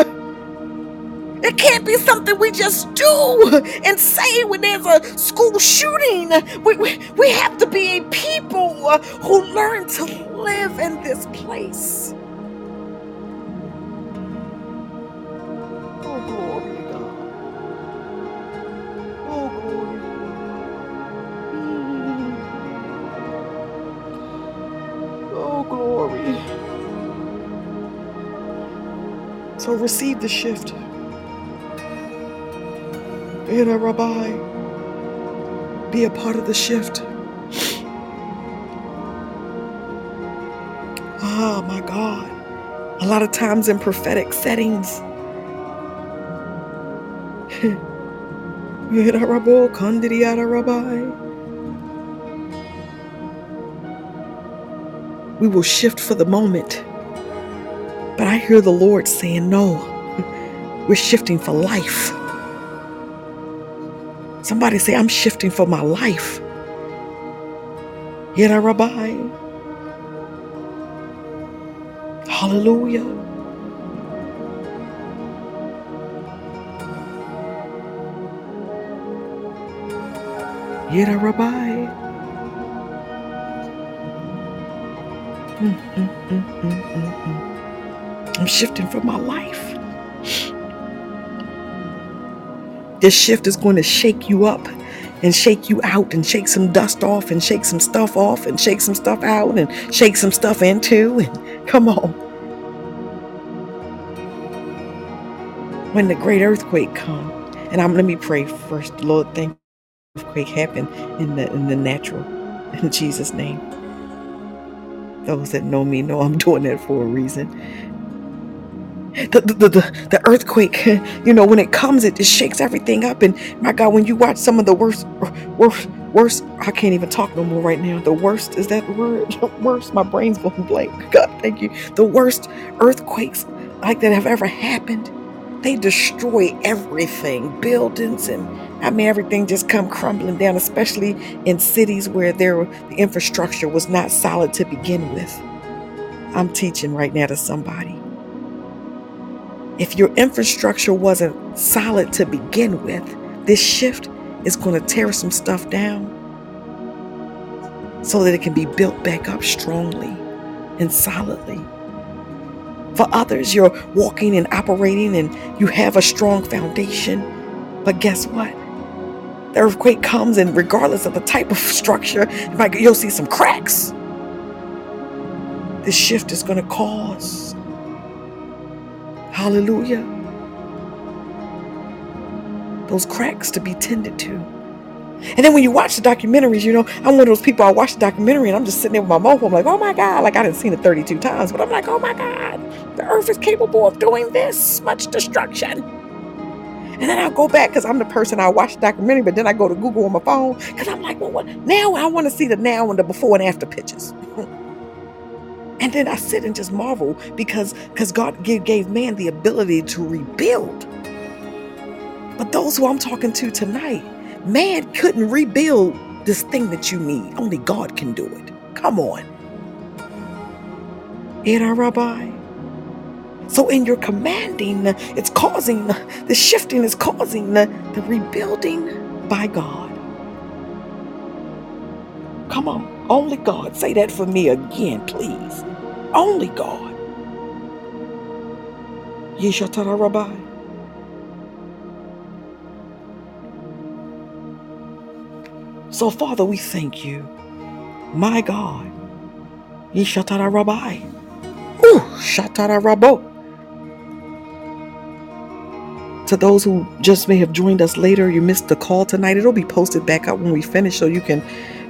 It can't be something we just do and say when there's a school shooting. We, we, we have to be a people who learn to live in this place. Oh, glory to God. Oh, glory. Oh, glory. So receive the shift. In a rabbi, be a part of the shift. Oh my God. A lot of times in prophetic settings, *laughs* kandiri rabbi, we will shift for the moment. But I hear the Lord saying, no, *laughs* we're shifting for life. Somebody say, I'm shifting for my life. Yet, Rabbi. Hallelujah. Yet, Rabbi. Mm, mm, mm, mm, mm, mm. I'm shifting for my life. This shift is going to shake you up and shake you out and shake some dust off and shake some stuff off and shake some stuff out and shake some stuff into. And *laughs* come on. When the great earthquake come, and I'm let me pray first. Lord, thank you. Earthquake happen in the in the natural. *laughs* In Jesus' name. Those that know me know I'm doing that for a reason the, the, the, the earthquake, *laughs* you know, when it comes, it just shakes everything up. And my God, when you watch some of the worst, worst, worst, I can't even talk no more right now. The worst, is that word? *laughs* worst, my brain's going blank. *laughs* God, thank you. The worst earthquakes like that have ever happened. They destroy everything, buildings and I mean everything just come crumbling down, especially in cities where there the infrastructure was not solid to begin with. I'm teaching right now to somebody. If your infrastructure wasn't solid to begin with, this shift is going to tear some stuff down so that it can be built back up strongly and solidly. For others, you're walking and operating and you have a strong foundation. But guess what? The earthquake comes, and regardless of the type of structure, you'll see some cracks. This shift is going to cause Hallelujah. Those cracks to be tended to. And then when you watch the documentaries, you know, I'm one of those people, I watch the documentary and I'm just sitting there with my mobile. I'm like, oh my God. Like I didn't seen it 32 times, but I'm like, oh my God. The earth is capable of doing this much destruction. And then I'll go back because I'm the person I watch the documentary, but then I go to Google on my phone because I'm like, well, what? Now I want to see the now and the before and after pictures. *laughs* And then I sit and just marvel because because God gave, gave man the ability to rebuild. But those who I'm talking to tonight, man couldn't rebuild this thing that you need. Only God can do it. Come on. Our rabbi. So in your commanding, it's causing the shifting is causing the, the rebuilding by God. Come on. Only God. Say that for me again, please. Only God. Yeshatara Rabbi. So, Father, we thank you. My God. Yeshatara Rabbi. Ooh, Shatara Rabo. To those who just may have joined us later, you missed the call tonight. It'll be posted back up when we finish so you can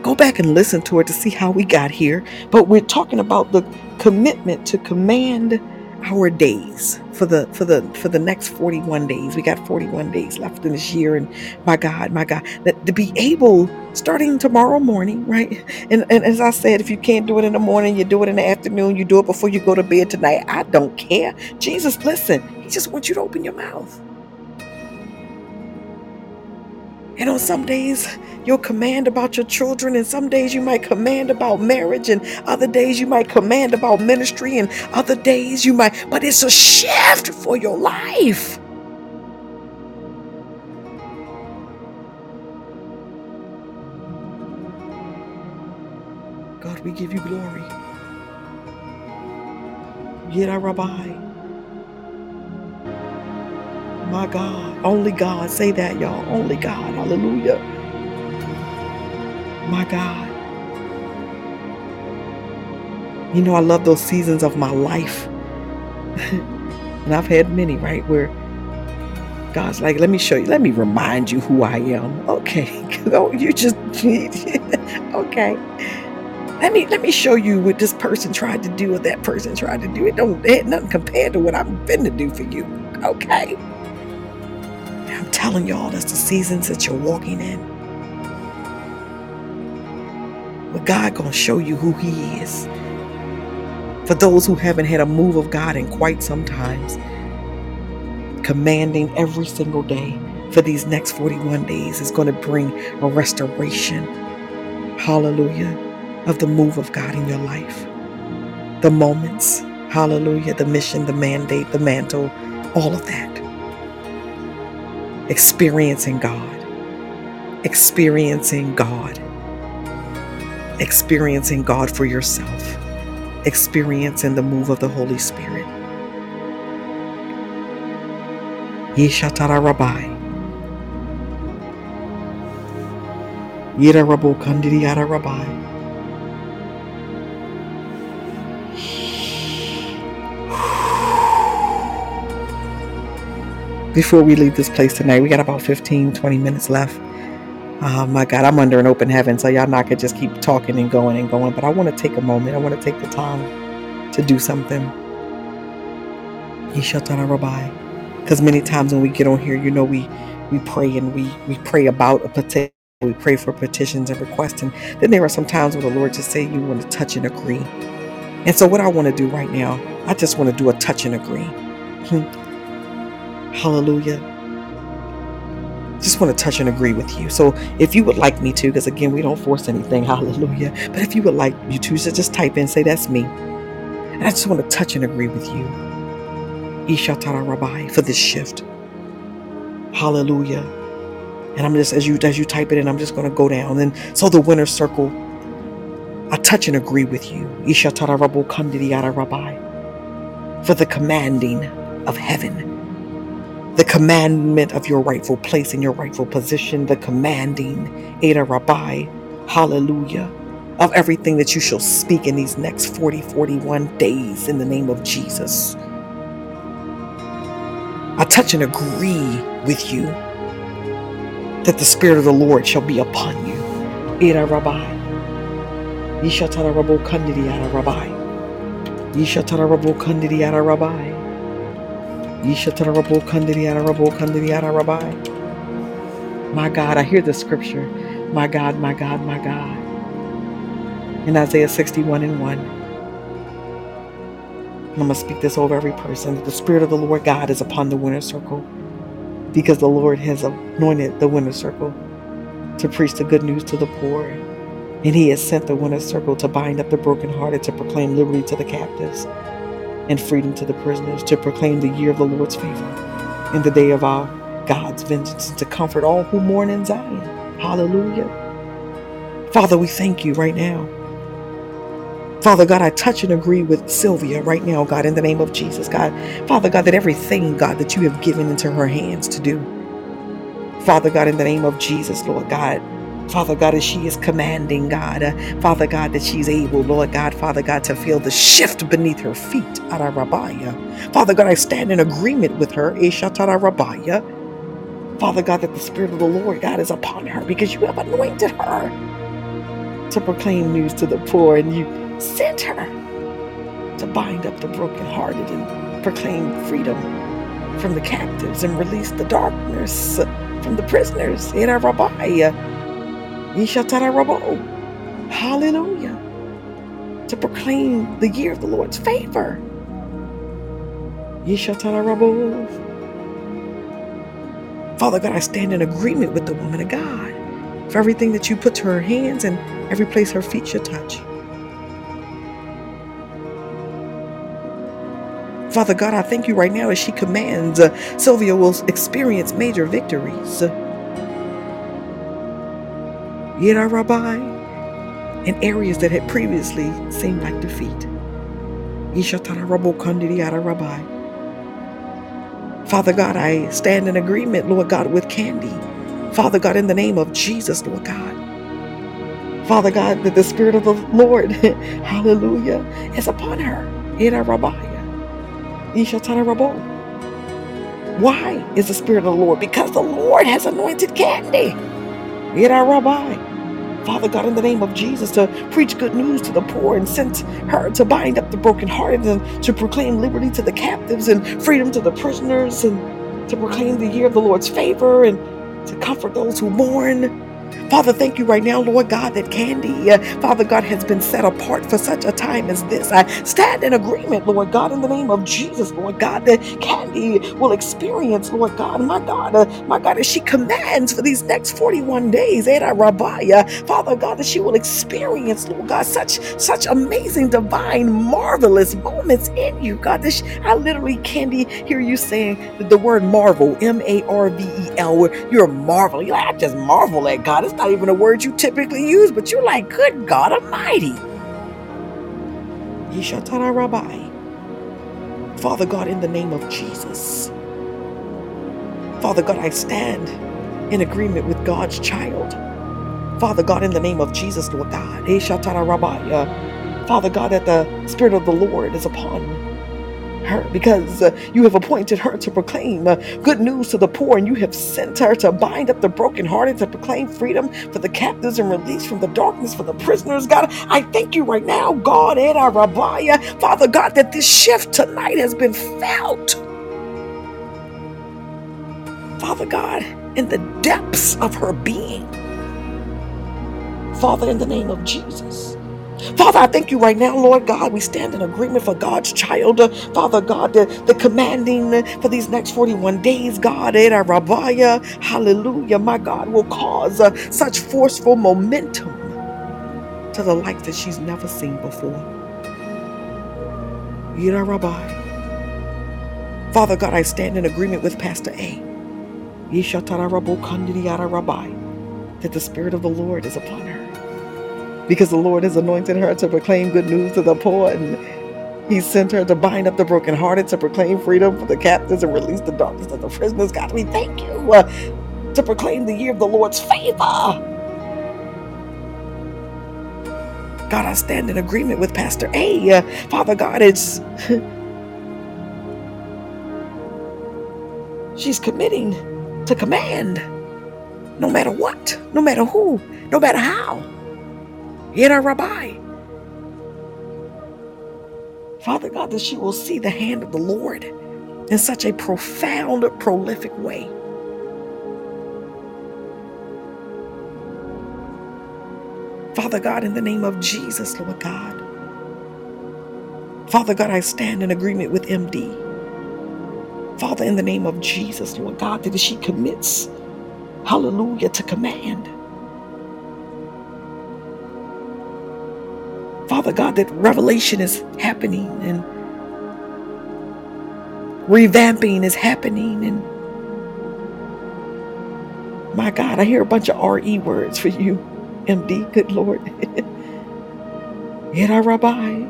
Go back and listen to it to see how we got here. But we're talking about the commitment to command our days for the for the for the next 41 days we got 41 days left in this year and my god my god that to be able starting tomorrow morning right and, and as i said if you can't do it in the morning you do it in the afternoon you do it before you go to bed tonight i don't care jesus listen He just wants you to open your mouth. And on some days, you'll command about your children, and some days you might command about marriage, and other days you might command about ministry, and other days you might, but it's a shift for your life. God, we give you glory. Yet our Rabbi. My God. Only God. Say that, y'all. Only God. Hallelujah. My God. You know, I love those seasons of my life. *laughs* and I've had many, right? Where God's like, let me show you, let me remind you who I am. Okay. *laughs* oh, you just *laughs* okay. Let me let me show you what this person tried to do or that person tried to do. It don't it nothing compared to what I'm to do for you. Okay telling y'all that's the seasons that you're walking in. But God gonna show you who He is. For those who haven't had a move of God in quite some times, commanding every single day for these next 41 days is going to bring a restoration, hallelujah, of the move of God in your life. The moments, hallelujah, the mission, the mandate, the mantle, all of that experiencing God, experiencing God, experiencing God for yourself, experiencing the move of the Holy Spirit. Yishatara Rabbi. Yira Rabu Kandidiyara Rabbi. Before we leave this place tonight, we got about 15, 20 minutes left. Oh my God, I'm under an open heaven, so y'all not gonna just keep talking and going and going. But I want to take a moment. I want to take the time to do something. Because many times when we get on here, you know, we we pray and we we pray about a petition. We pray for petitions and requests, and then there are some times where the Lord just say you want to touch and agree. And so, what I want to do right now, I just want to do a touch and agree. Hmm. Hallelujah. Just want to touch and agree with you. So if you would like me to, because again, we don't force anything, hallelujah. But if you would like you to, just type in, say, That's me. And I just want to touch and agree with you. Ishatara Rabbi for this shift. Hallelujah. And I'm just as you as you type it in, I'm just gonna go down. And so the winner circle, I touch and agree with you. Ishatara Rabbi. For the commanding of heaven the commandment of your rightful place in your rightful position, the commanding, Ada Rabbi, hallelujah, of everything that you shall speak in these next 40, 41 days in the name of Jesus. I touch and agree with you that the Spirit of the Lord shall be upon you. Ada Rabbi. Yishatara Rabbo Kandidi Rabbi. Yishatara Rabbo Kandidi Rabbi. My God, I hear the scripture. My God, my God, my God. In Isaiah 61 and 1. I'm going to speak this over every person that the Spirit of the Lord God is upon the winner circle because the Lord has anointed the winner circle to preach the good news to the poor. And He has sent the winner circle to bind up the brokenhearted, to proclaim liberty to the captives and freedom to the prisoners, to proclaim the year of the Lord's favor in the day of our God's vengeance, and to comfort all who mourn in Zion. Hallelujah. Father, we thank you right now. Father God, I touch and agree with Sylvia right now, God, in the name of Jesus, God. Father God, that everything, God, that you have given into her hands to do, Father God, in the name of Jesus, Lord God, Father God, as she is commanding, God, uh, Father God, that she's able, Lord God, Father God, to feel the shift beneath her feet. Arabaya. Father God, I stand in agreement with her. Rabaya. Father God, that the Spirit of the Lord, God, is upon her because you have anointed her to proclaim news to the poor and you sent her to bind up the brokenhearted and proclaim freedom from the captives and release the darkness from the prisoners. In our Hallelujah. To proclaim the year of the Lord's favor. Yeshatarabo. Father God, I stand in agreement with the woman of God for everything that you put to her hands and every place her feet should touch. Father God, I thank you right now as she commands, uh, Sylvia will experience major victories. Yet, Rabbi, in areas that had previously seemed like defeat. Rabbi. Father God, I stand in agreement, Lord God, with Candy. Father God, in the name of Jesus, Lord God. Father God, that the Spirit of the Lord, *laughs* hallelujah, is upon her. Why is the Spirit of the Lord? Because the Lord has anointed Candy. It our rabbi. Father God, in the name of Jesus, to preach good news to the poor and sent her to bind up the brokenhearted and to proclaim liberty to the captives and freedom to the prisoners and to proclaim the year of the Lord's favor and to comfort those who mourn Father, thank you right now, Lord God, that Candy, uh, Father God, has been set apart for such a time as this. I stand in agreement, Lord God, in the name of Jesus, Lord God, that Candy will experience, Lord God, my God, uh, my God, as she commands for these next 41 days, Ada Rabbiah, Father God, that she will experience, Lord God, such such amazing, divine, marvelous moments in you, God. This, I literally, Candy, hear you saying that the word marvel, M A R V E L, you're marveling. You're like, I just marvel at God. It's not even a word you typically use, but you're like, good God Almighty. Yeshatara Rabbi. Father God, in the name of Jesus. Father God, I stand in agreement with God's child. Father God, in the name of Jesus, Lord God. Rabbi. Uh, Father God, that the Spirit of the Lord is upon her because uh, you have appointed her to proclaim uh, good news to the poor and you have sent her to bind up the brokenhearted to proclaim freedom for the captives and release from the darkness for the prisoners. God i thank you right now god and our rabbiah father god that this shift tonight has been felt. Father god in the depths of her being. Father in the name of jesus Father, I thank you right now, Lord God. We stand in agreement for God's child. Father God, the, the commanding for these next 41 days, God, eh, Rabbiah, hallelujah, my God, will cause uh, such forceful momentum to the life that she's never seen before. Yira Rabbi. Father God, I stand in agreement with Pastor A. Yishatara Rabbi, that the Spirit of the Lord is upon her because the Lord has anointed her to proclaim good news to the poor and he sent her to bind up the brokenhearted, to proclaim freedom for the captives and release the darkness of the prisoners. God, we thank you uh, to proclaim the year of the Lord's favor. God, I stand in agreement with Pastor A. Uh, Father God, it's. *laughs* she's committing to command no matter what, no matter who, no matter how. Yet Rabbi. Father God, that she will see the hand of the Lord in such a profound, prolific way. Father God, in the name of Jesus, Lord God. Father God, I stand in agreement with MD. Father, in the name of Jesus, Lord God, that she commits, hallelujah, to command. Father God, that revelation is happening and revamping is happening. And my God, I hear a bunch of RE words for you, MD. Good Lord. Yera Rabbi.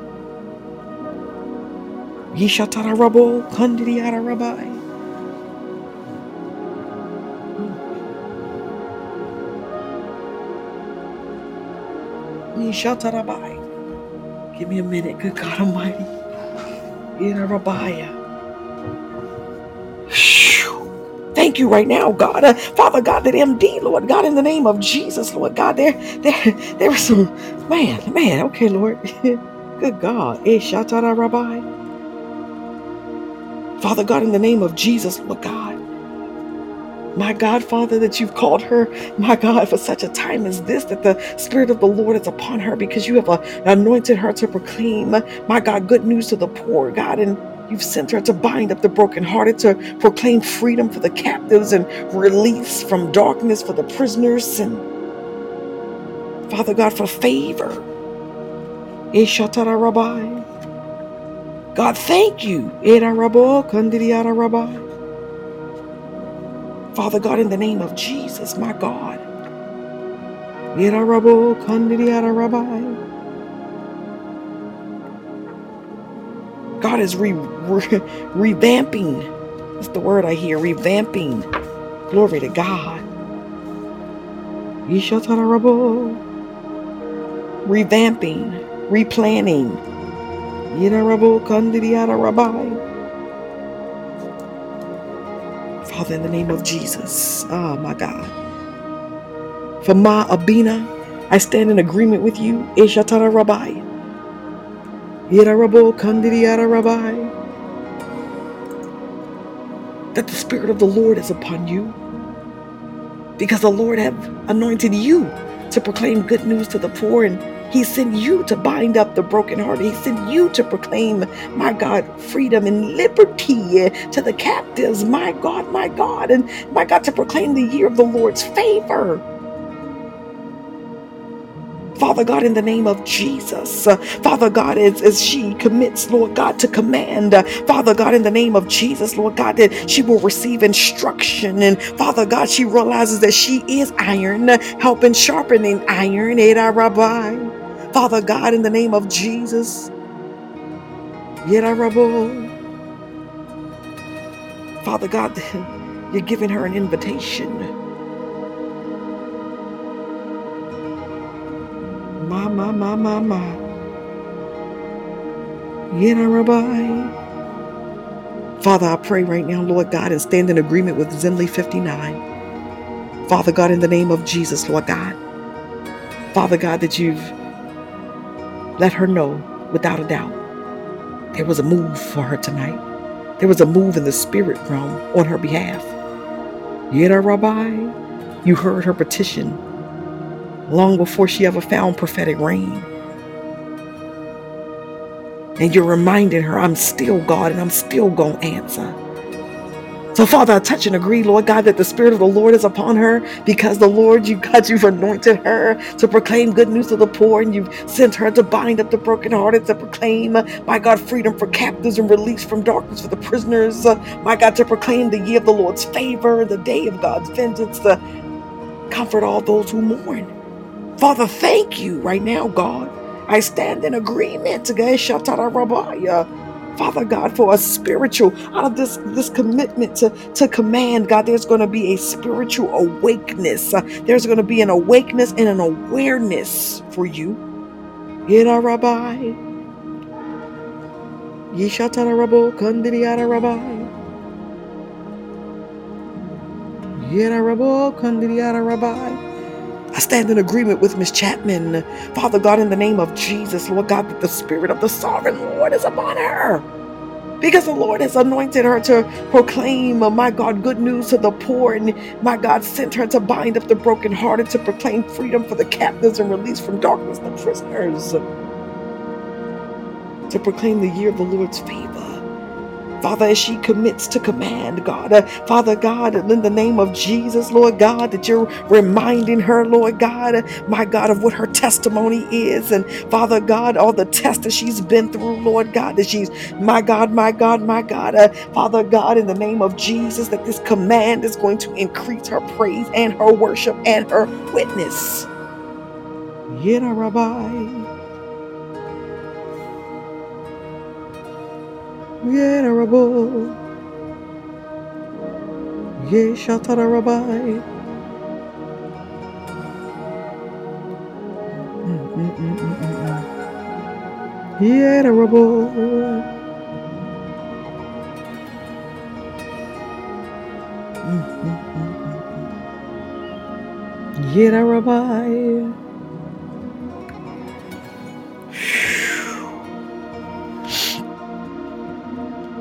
Yishatara Rabo. Yishatara Rabbi. Give me a minute, good God Almighty. Rabbiah. Thank you right now, God. Uh, Father God, that MD, Lord God, in the name of Jesus, Lord God, there, there, there was some, man, man, okay, Lord. *laughs* Good God. Father God, in the name of Jesus, Lord God. My God, Father, that you've called her, my God, for such a time as this, that the Spirit of the Lord is upon her because you have uh, anointed her to proclaim, my God, good news to the poor, God. And You've sent her to bind up the brokenhearted, to proclaim freedom for the captives and release from darkness for the prisoners, and Father God, for favor. Ishatara Rabbi. God, thank you. Rabbi. Father God, in the name of Jesus, my God. Era Rabo, Kandiriara Rabbi. God is re, re, revamping. That's the word I hear. Revamping. Glory to God. Yishatarabo. Revamping. Replanning. Yinarabo Kandidiyara Rabbi. Father, in the name of Jesus. Oh my God. For Ma Abina, I stand in agreement with you. Ishatara Rabbi. Yirarabo Kandidiyara Rabbi. that the Spirit of the Lord is upon you because the Lord have anointed you to proclaim good news to the poor and he sent you to bind up the brokenhearted. He sent you to proclaim, my God, freedom and liberty to the captives. My God, my God, and my God, to proclaim the year of the Lord's favor. Father God, in the name of Jesus, uh, Father God, as, as she commits, Lord God, to command, uh, Father God, in the name of Jesus, Lord God, that she will receive instruction. And Father God, she realizes that she is iron, uh, helping sharpening iron. Rabbi. Father God, in the name of Jesus, Yeda Rabbi. Father God, *laughs* you're giving her an invitation. My, my. Yeda Rabbi. Father, I pray right now, Lord God, and stand in agreement with Zenly 59. Father God, in the name of Jesus, Lord God. Father God, that you've let her know without a doubt there was a move for her tonight. There was a move in the spirit realm on her behalf. Yeda Rabbi, you heard her petition long before she ever found prophetic rain. And you're reminding her, I'm still God and I'm still going to answer. So, Father, I touch and agree, Lord God, that the Spirit of the Lord is upon her because the Lord, you God, you've anointed her to proclaim good news to the poor, and you've sent her to bind up the brokenhearted, to proclaim, my God, freedom for captives and release from darkness for the prisoners, my God, to proclaim the year of the Lord's favor, the day of God's vengeance, to comfort all those who mourn. Father, thank you right now, God. I stand in agreement Rabbiah. Father God, for a spiritual, out of this, this commitment to, to command, God, there's going to be a spiritual awakeness. Uh, there's going to be an awakeness and an awareness for you. Yera Rabbi. Yishatara Rabo Kandiriara Rabbi. Yera Rabo Kandiriara Rabbi. I stand in agreement with Miss Chapman. Father God, in the name of Jesus, Lord God, that the Spirit of the Sovereign Lord is upon her. Because the Lord has anointed her to proclaim, uh, my God, good news to the poor. And my God sent her to bind up the brokenhearted, to proclaim freedom for the captives and release from darkness the prisoners, to proclaim the year of the Lord's favor. Father, as she commits to command, God, uh, Father God, in the name of Jesus, Lord God, that you're reminding her, Lord God, uh, my God, of what her testimony is. And Father God, all the tests that she's been through, Lord God, that she's, my God, my God, my God, uh, Father God, in the name of Jesus, that this command is going to increase her praise and her worship and her witness. Yena Rabbi, Yena Rabbi. Ye Shatara Rabbi. Mm, mm, mm, mm, mm, mm. Ye Rabbi.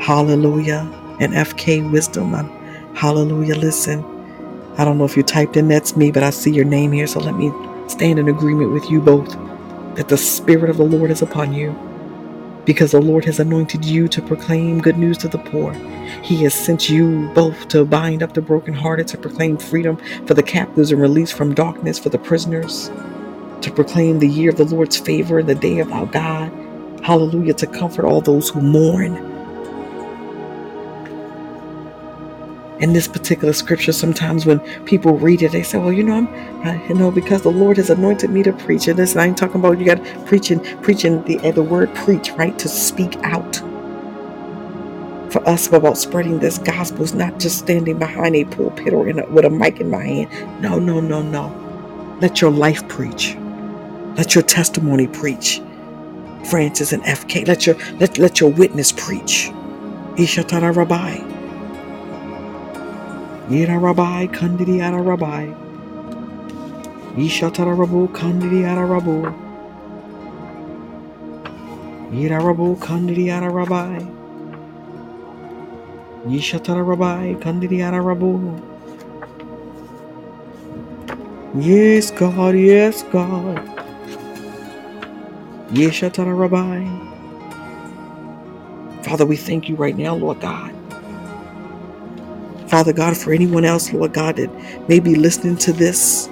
hallelujah. And FK Wisdom, hallelujah. Listen, I don't know if you typed in that's me, but I see your name here, so let me stand in agreement with you both that the Spirit of the Lord is upon you because the Lord has anointed you to proclaim good news to the poor. He has sent you both to bind up the brokenhearted, to proclaim freedom for the captives and release from darkness for the prisoners, to proclaim the year of the Lord's favor, and the day of our God. Hallelujah, to comfort all those who mourn. In this particular scripture sometimes when people read it they say well you know i'm uh, you know because the lord has anointed me to preach and this i ain't talking about you got preaching preaching the uh, the word preach right to speak out for us about spreading this gospel is not just standing behind a pulpit or a, with a mic in my hand. No no no no. Let your life preach. Let your testimony preach. Francis and fk let your let, let your witness preach. Ishatara rabbi Yira Rabbi Kandidi Ara Rabbi. Yishatara Rabu Kandidi Ara Rabu. Yira Rabu Kandidi Ara Rabbi. Yishatara Rabbi Kandidi Ara Rabu. Yes, God, yes, God. Yeshatara Rabbi. Father, we thank you right now, Lord God. Father God, for anyone else, Lord God, that may be listening to this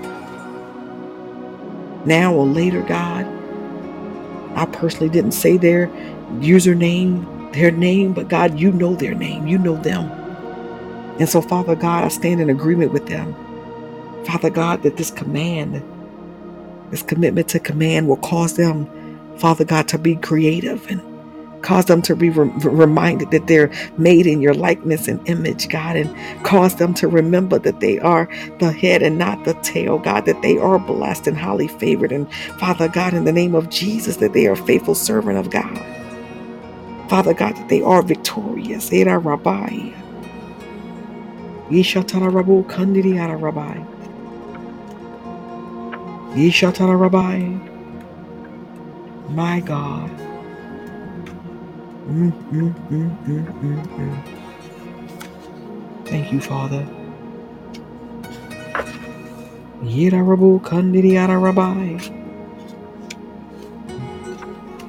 now or later, God. I personally didn't say their username, their name, but God, you know their name, you know them. And so, Father God, I stand in agreement with them. Father God, that this command, this commitment to command will cause them, Father God, to be creative and Cause them to be re- reminded that they're made in your likeness and image, God, and cause them to remember that they are the head and not the tail, God, that they are blessed and highly favored. And Father God, in the name of Jesus, that they are faithful servant of God. Father God, that they are victorious. Era Rabbi. Yishatara Rabu Kandidi Ara Rabbi. Yishatara Rabbi. My God. Thank you, Father. Yidarabu Kandidiyara Rabbi.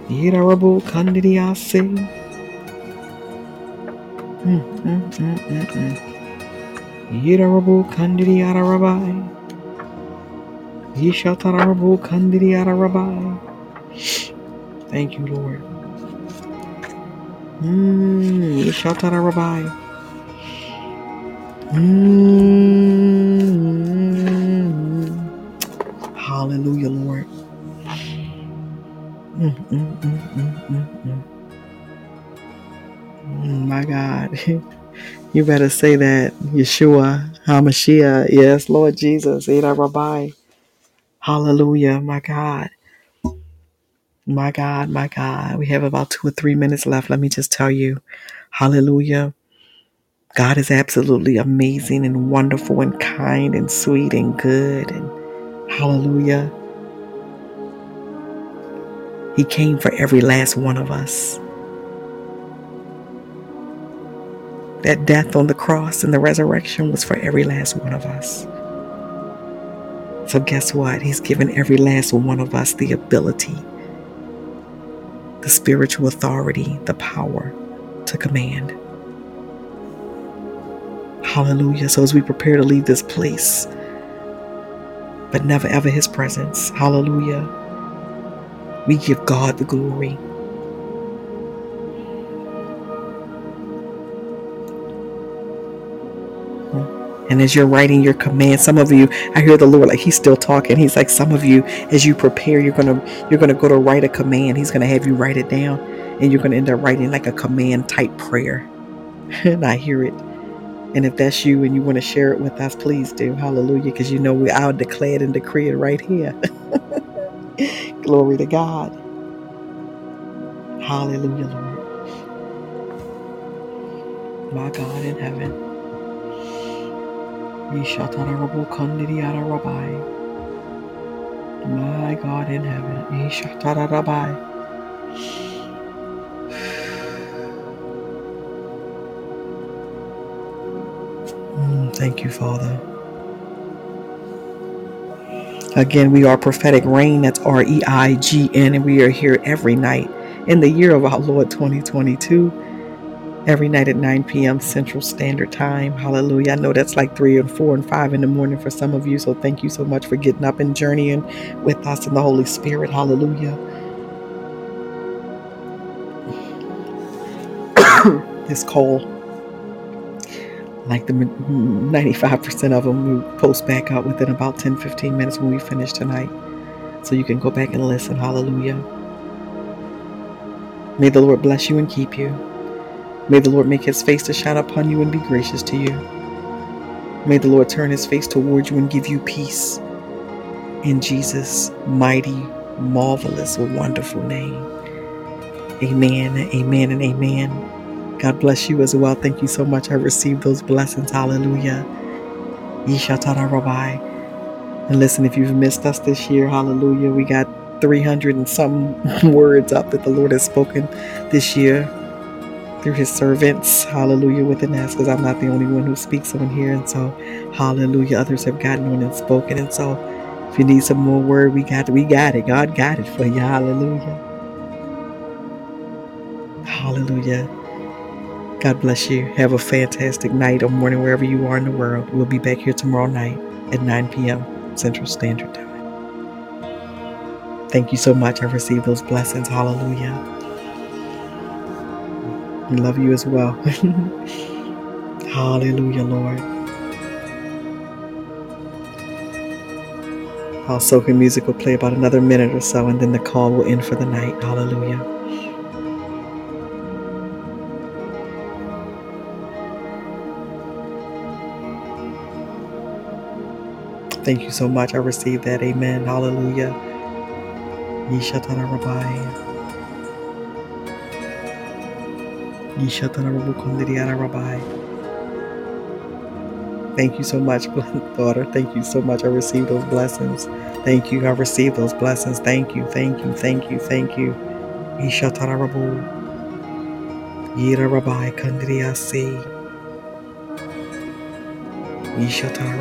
Yidarabu Kandidiyase. Mm, mm, mm, mm, mm. Yidarabu Kandidiyara Rabbi. Yishatarabu Kandidiyara Rabbi. Thank you, Lord. Mm, Yishatara Rabbi. Mm, hallelujah, Lord. Mm, mm, mm, mm, mm, mm. Mm, my God. *laughs* You better say that. Yeshua, HaMashiach. Yes, Lord Jesus. Eda Rabbi. Hallelujah. My God. My God. My God. We have about two or three minutes left. Let me just tell you. Hallelujah. God is absolutely amazing and wonderful and kind and sweet and good. And hallelujah. He came for every last one of us. That death on the cross and the resurrection was for every last one of us. So, guess what? He's given every last one of us the ability, the spiritual authority, the power to command. Hallelujah. So, as we prepare to leave this place, but never ever his presence, hallelujah, we give God the glory. And as you're writing your command, some of you, I hear the Lord like He's still talking. He's like, some of you, as you prepare, you're gonna you're gonna go to write a command. He's gonna have you write it down, and you're gonna end up writing like a command type prayer. *laughs* and I hear it. And if that's you and you want to share it with us, please do. Hallelujah. Because you know we I'll declare it and decree it right here. *laughs* Glory to God. Hallelujah, Lord. My God in heaven. Rabbi. My God in heaven. Yishatarabai. Mm, Thank you, Father. Again, we are prophetic reign. That's R E I G N, and we are here every night in the year of our Lord 2022. Every night at 9 p.m. Central Standard Time. Hallelujah. I know that's like 3 and 4 and 5 in the morning for some of you. So thank you so much for getting up and journeying with us in the Holy Spirit. Hallelujah. *coughs* this cold. Like the 95% mm, of them, we post back out within about 10 15 minutes when we finish tonight. So you can go back and listen. Hallelujah. May the Lord bless you and keep you. May the Lord make his face to shine upon you and be gracious to you. May the Lord turn his face toward you and give you peace. In Jesus' mighty, marvelous, wonderful name. Amen, amen, and amen. God bless you as well. Thank you so much. I received those blessings. Hallelujah. Yeshatara Rabbi. And listen, if you've missed us this year, hallelujah, we got 300 and some *laughs* words up that the Lord has spoken this year through his servants. Hallelujah, With within us, because I'm not the only one who speaks on here. And so, hallelujah, others have gotten on and spoken. And so, if you need some more word, we got we got it. God got it for you. Hallelujah. Hallelujah. God bless you. Have a fantastic night or morning wherever you are in the world. We'll be back here tomorrow night at 9 p.m. Central Standard Time. Thank you so much. I received those blessings. Hallelujah. We love you as well. *laughs* Hallelujah, Lord. Our soaking music will play about another minute or so, and then the call will end for the night. Hallelujah. Thank you so much. I received that. Amen. Hallelujah. Yishatana Rabbi. Thank you so much, *laughs* daughter. Thank you so much. I received those blessings. Thank you. I received those blessings. Thank you. Thank you. Thank you. Thank you. Yishatana Rabu. Yira Rabbi Kandiriasi. Yishatana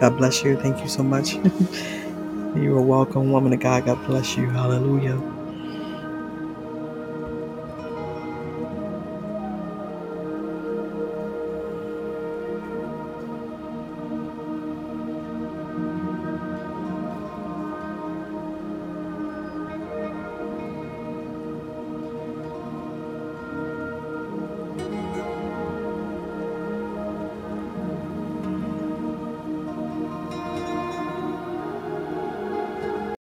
God bless you. Thank you so much. *laughs* you are welcome, woman of God. God bless you. Hallelujah.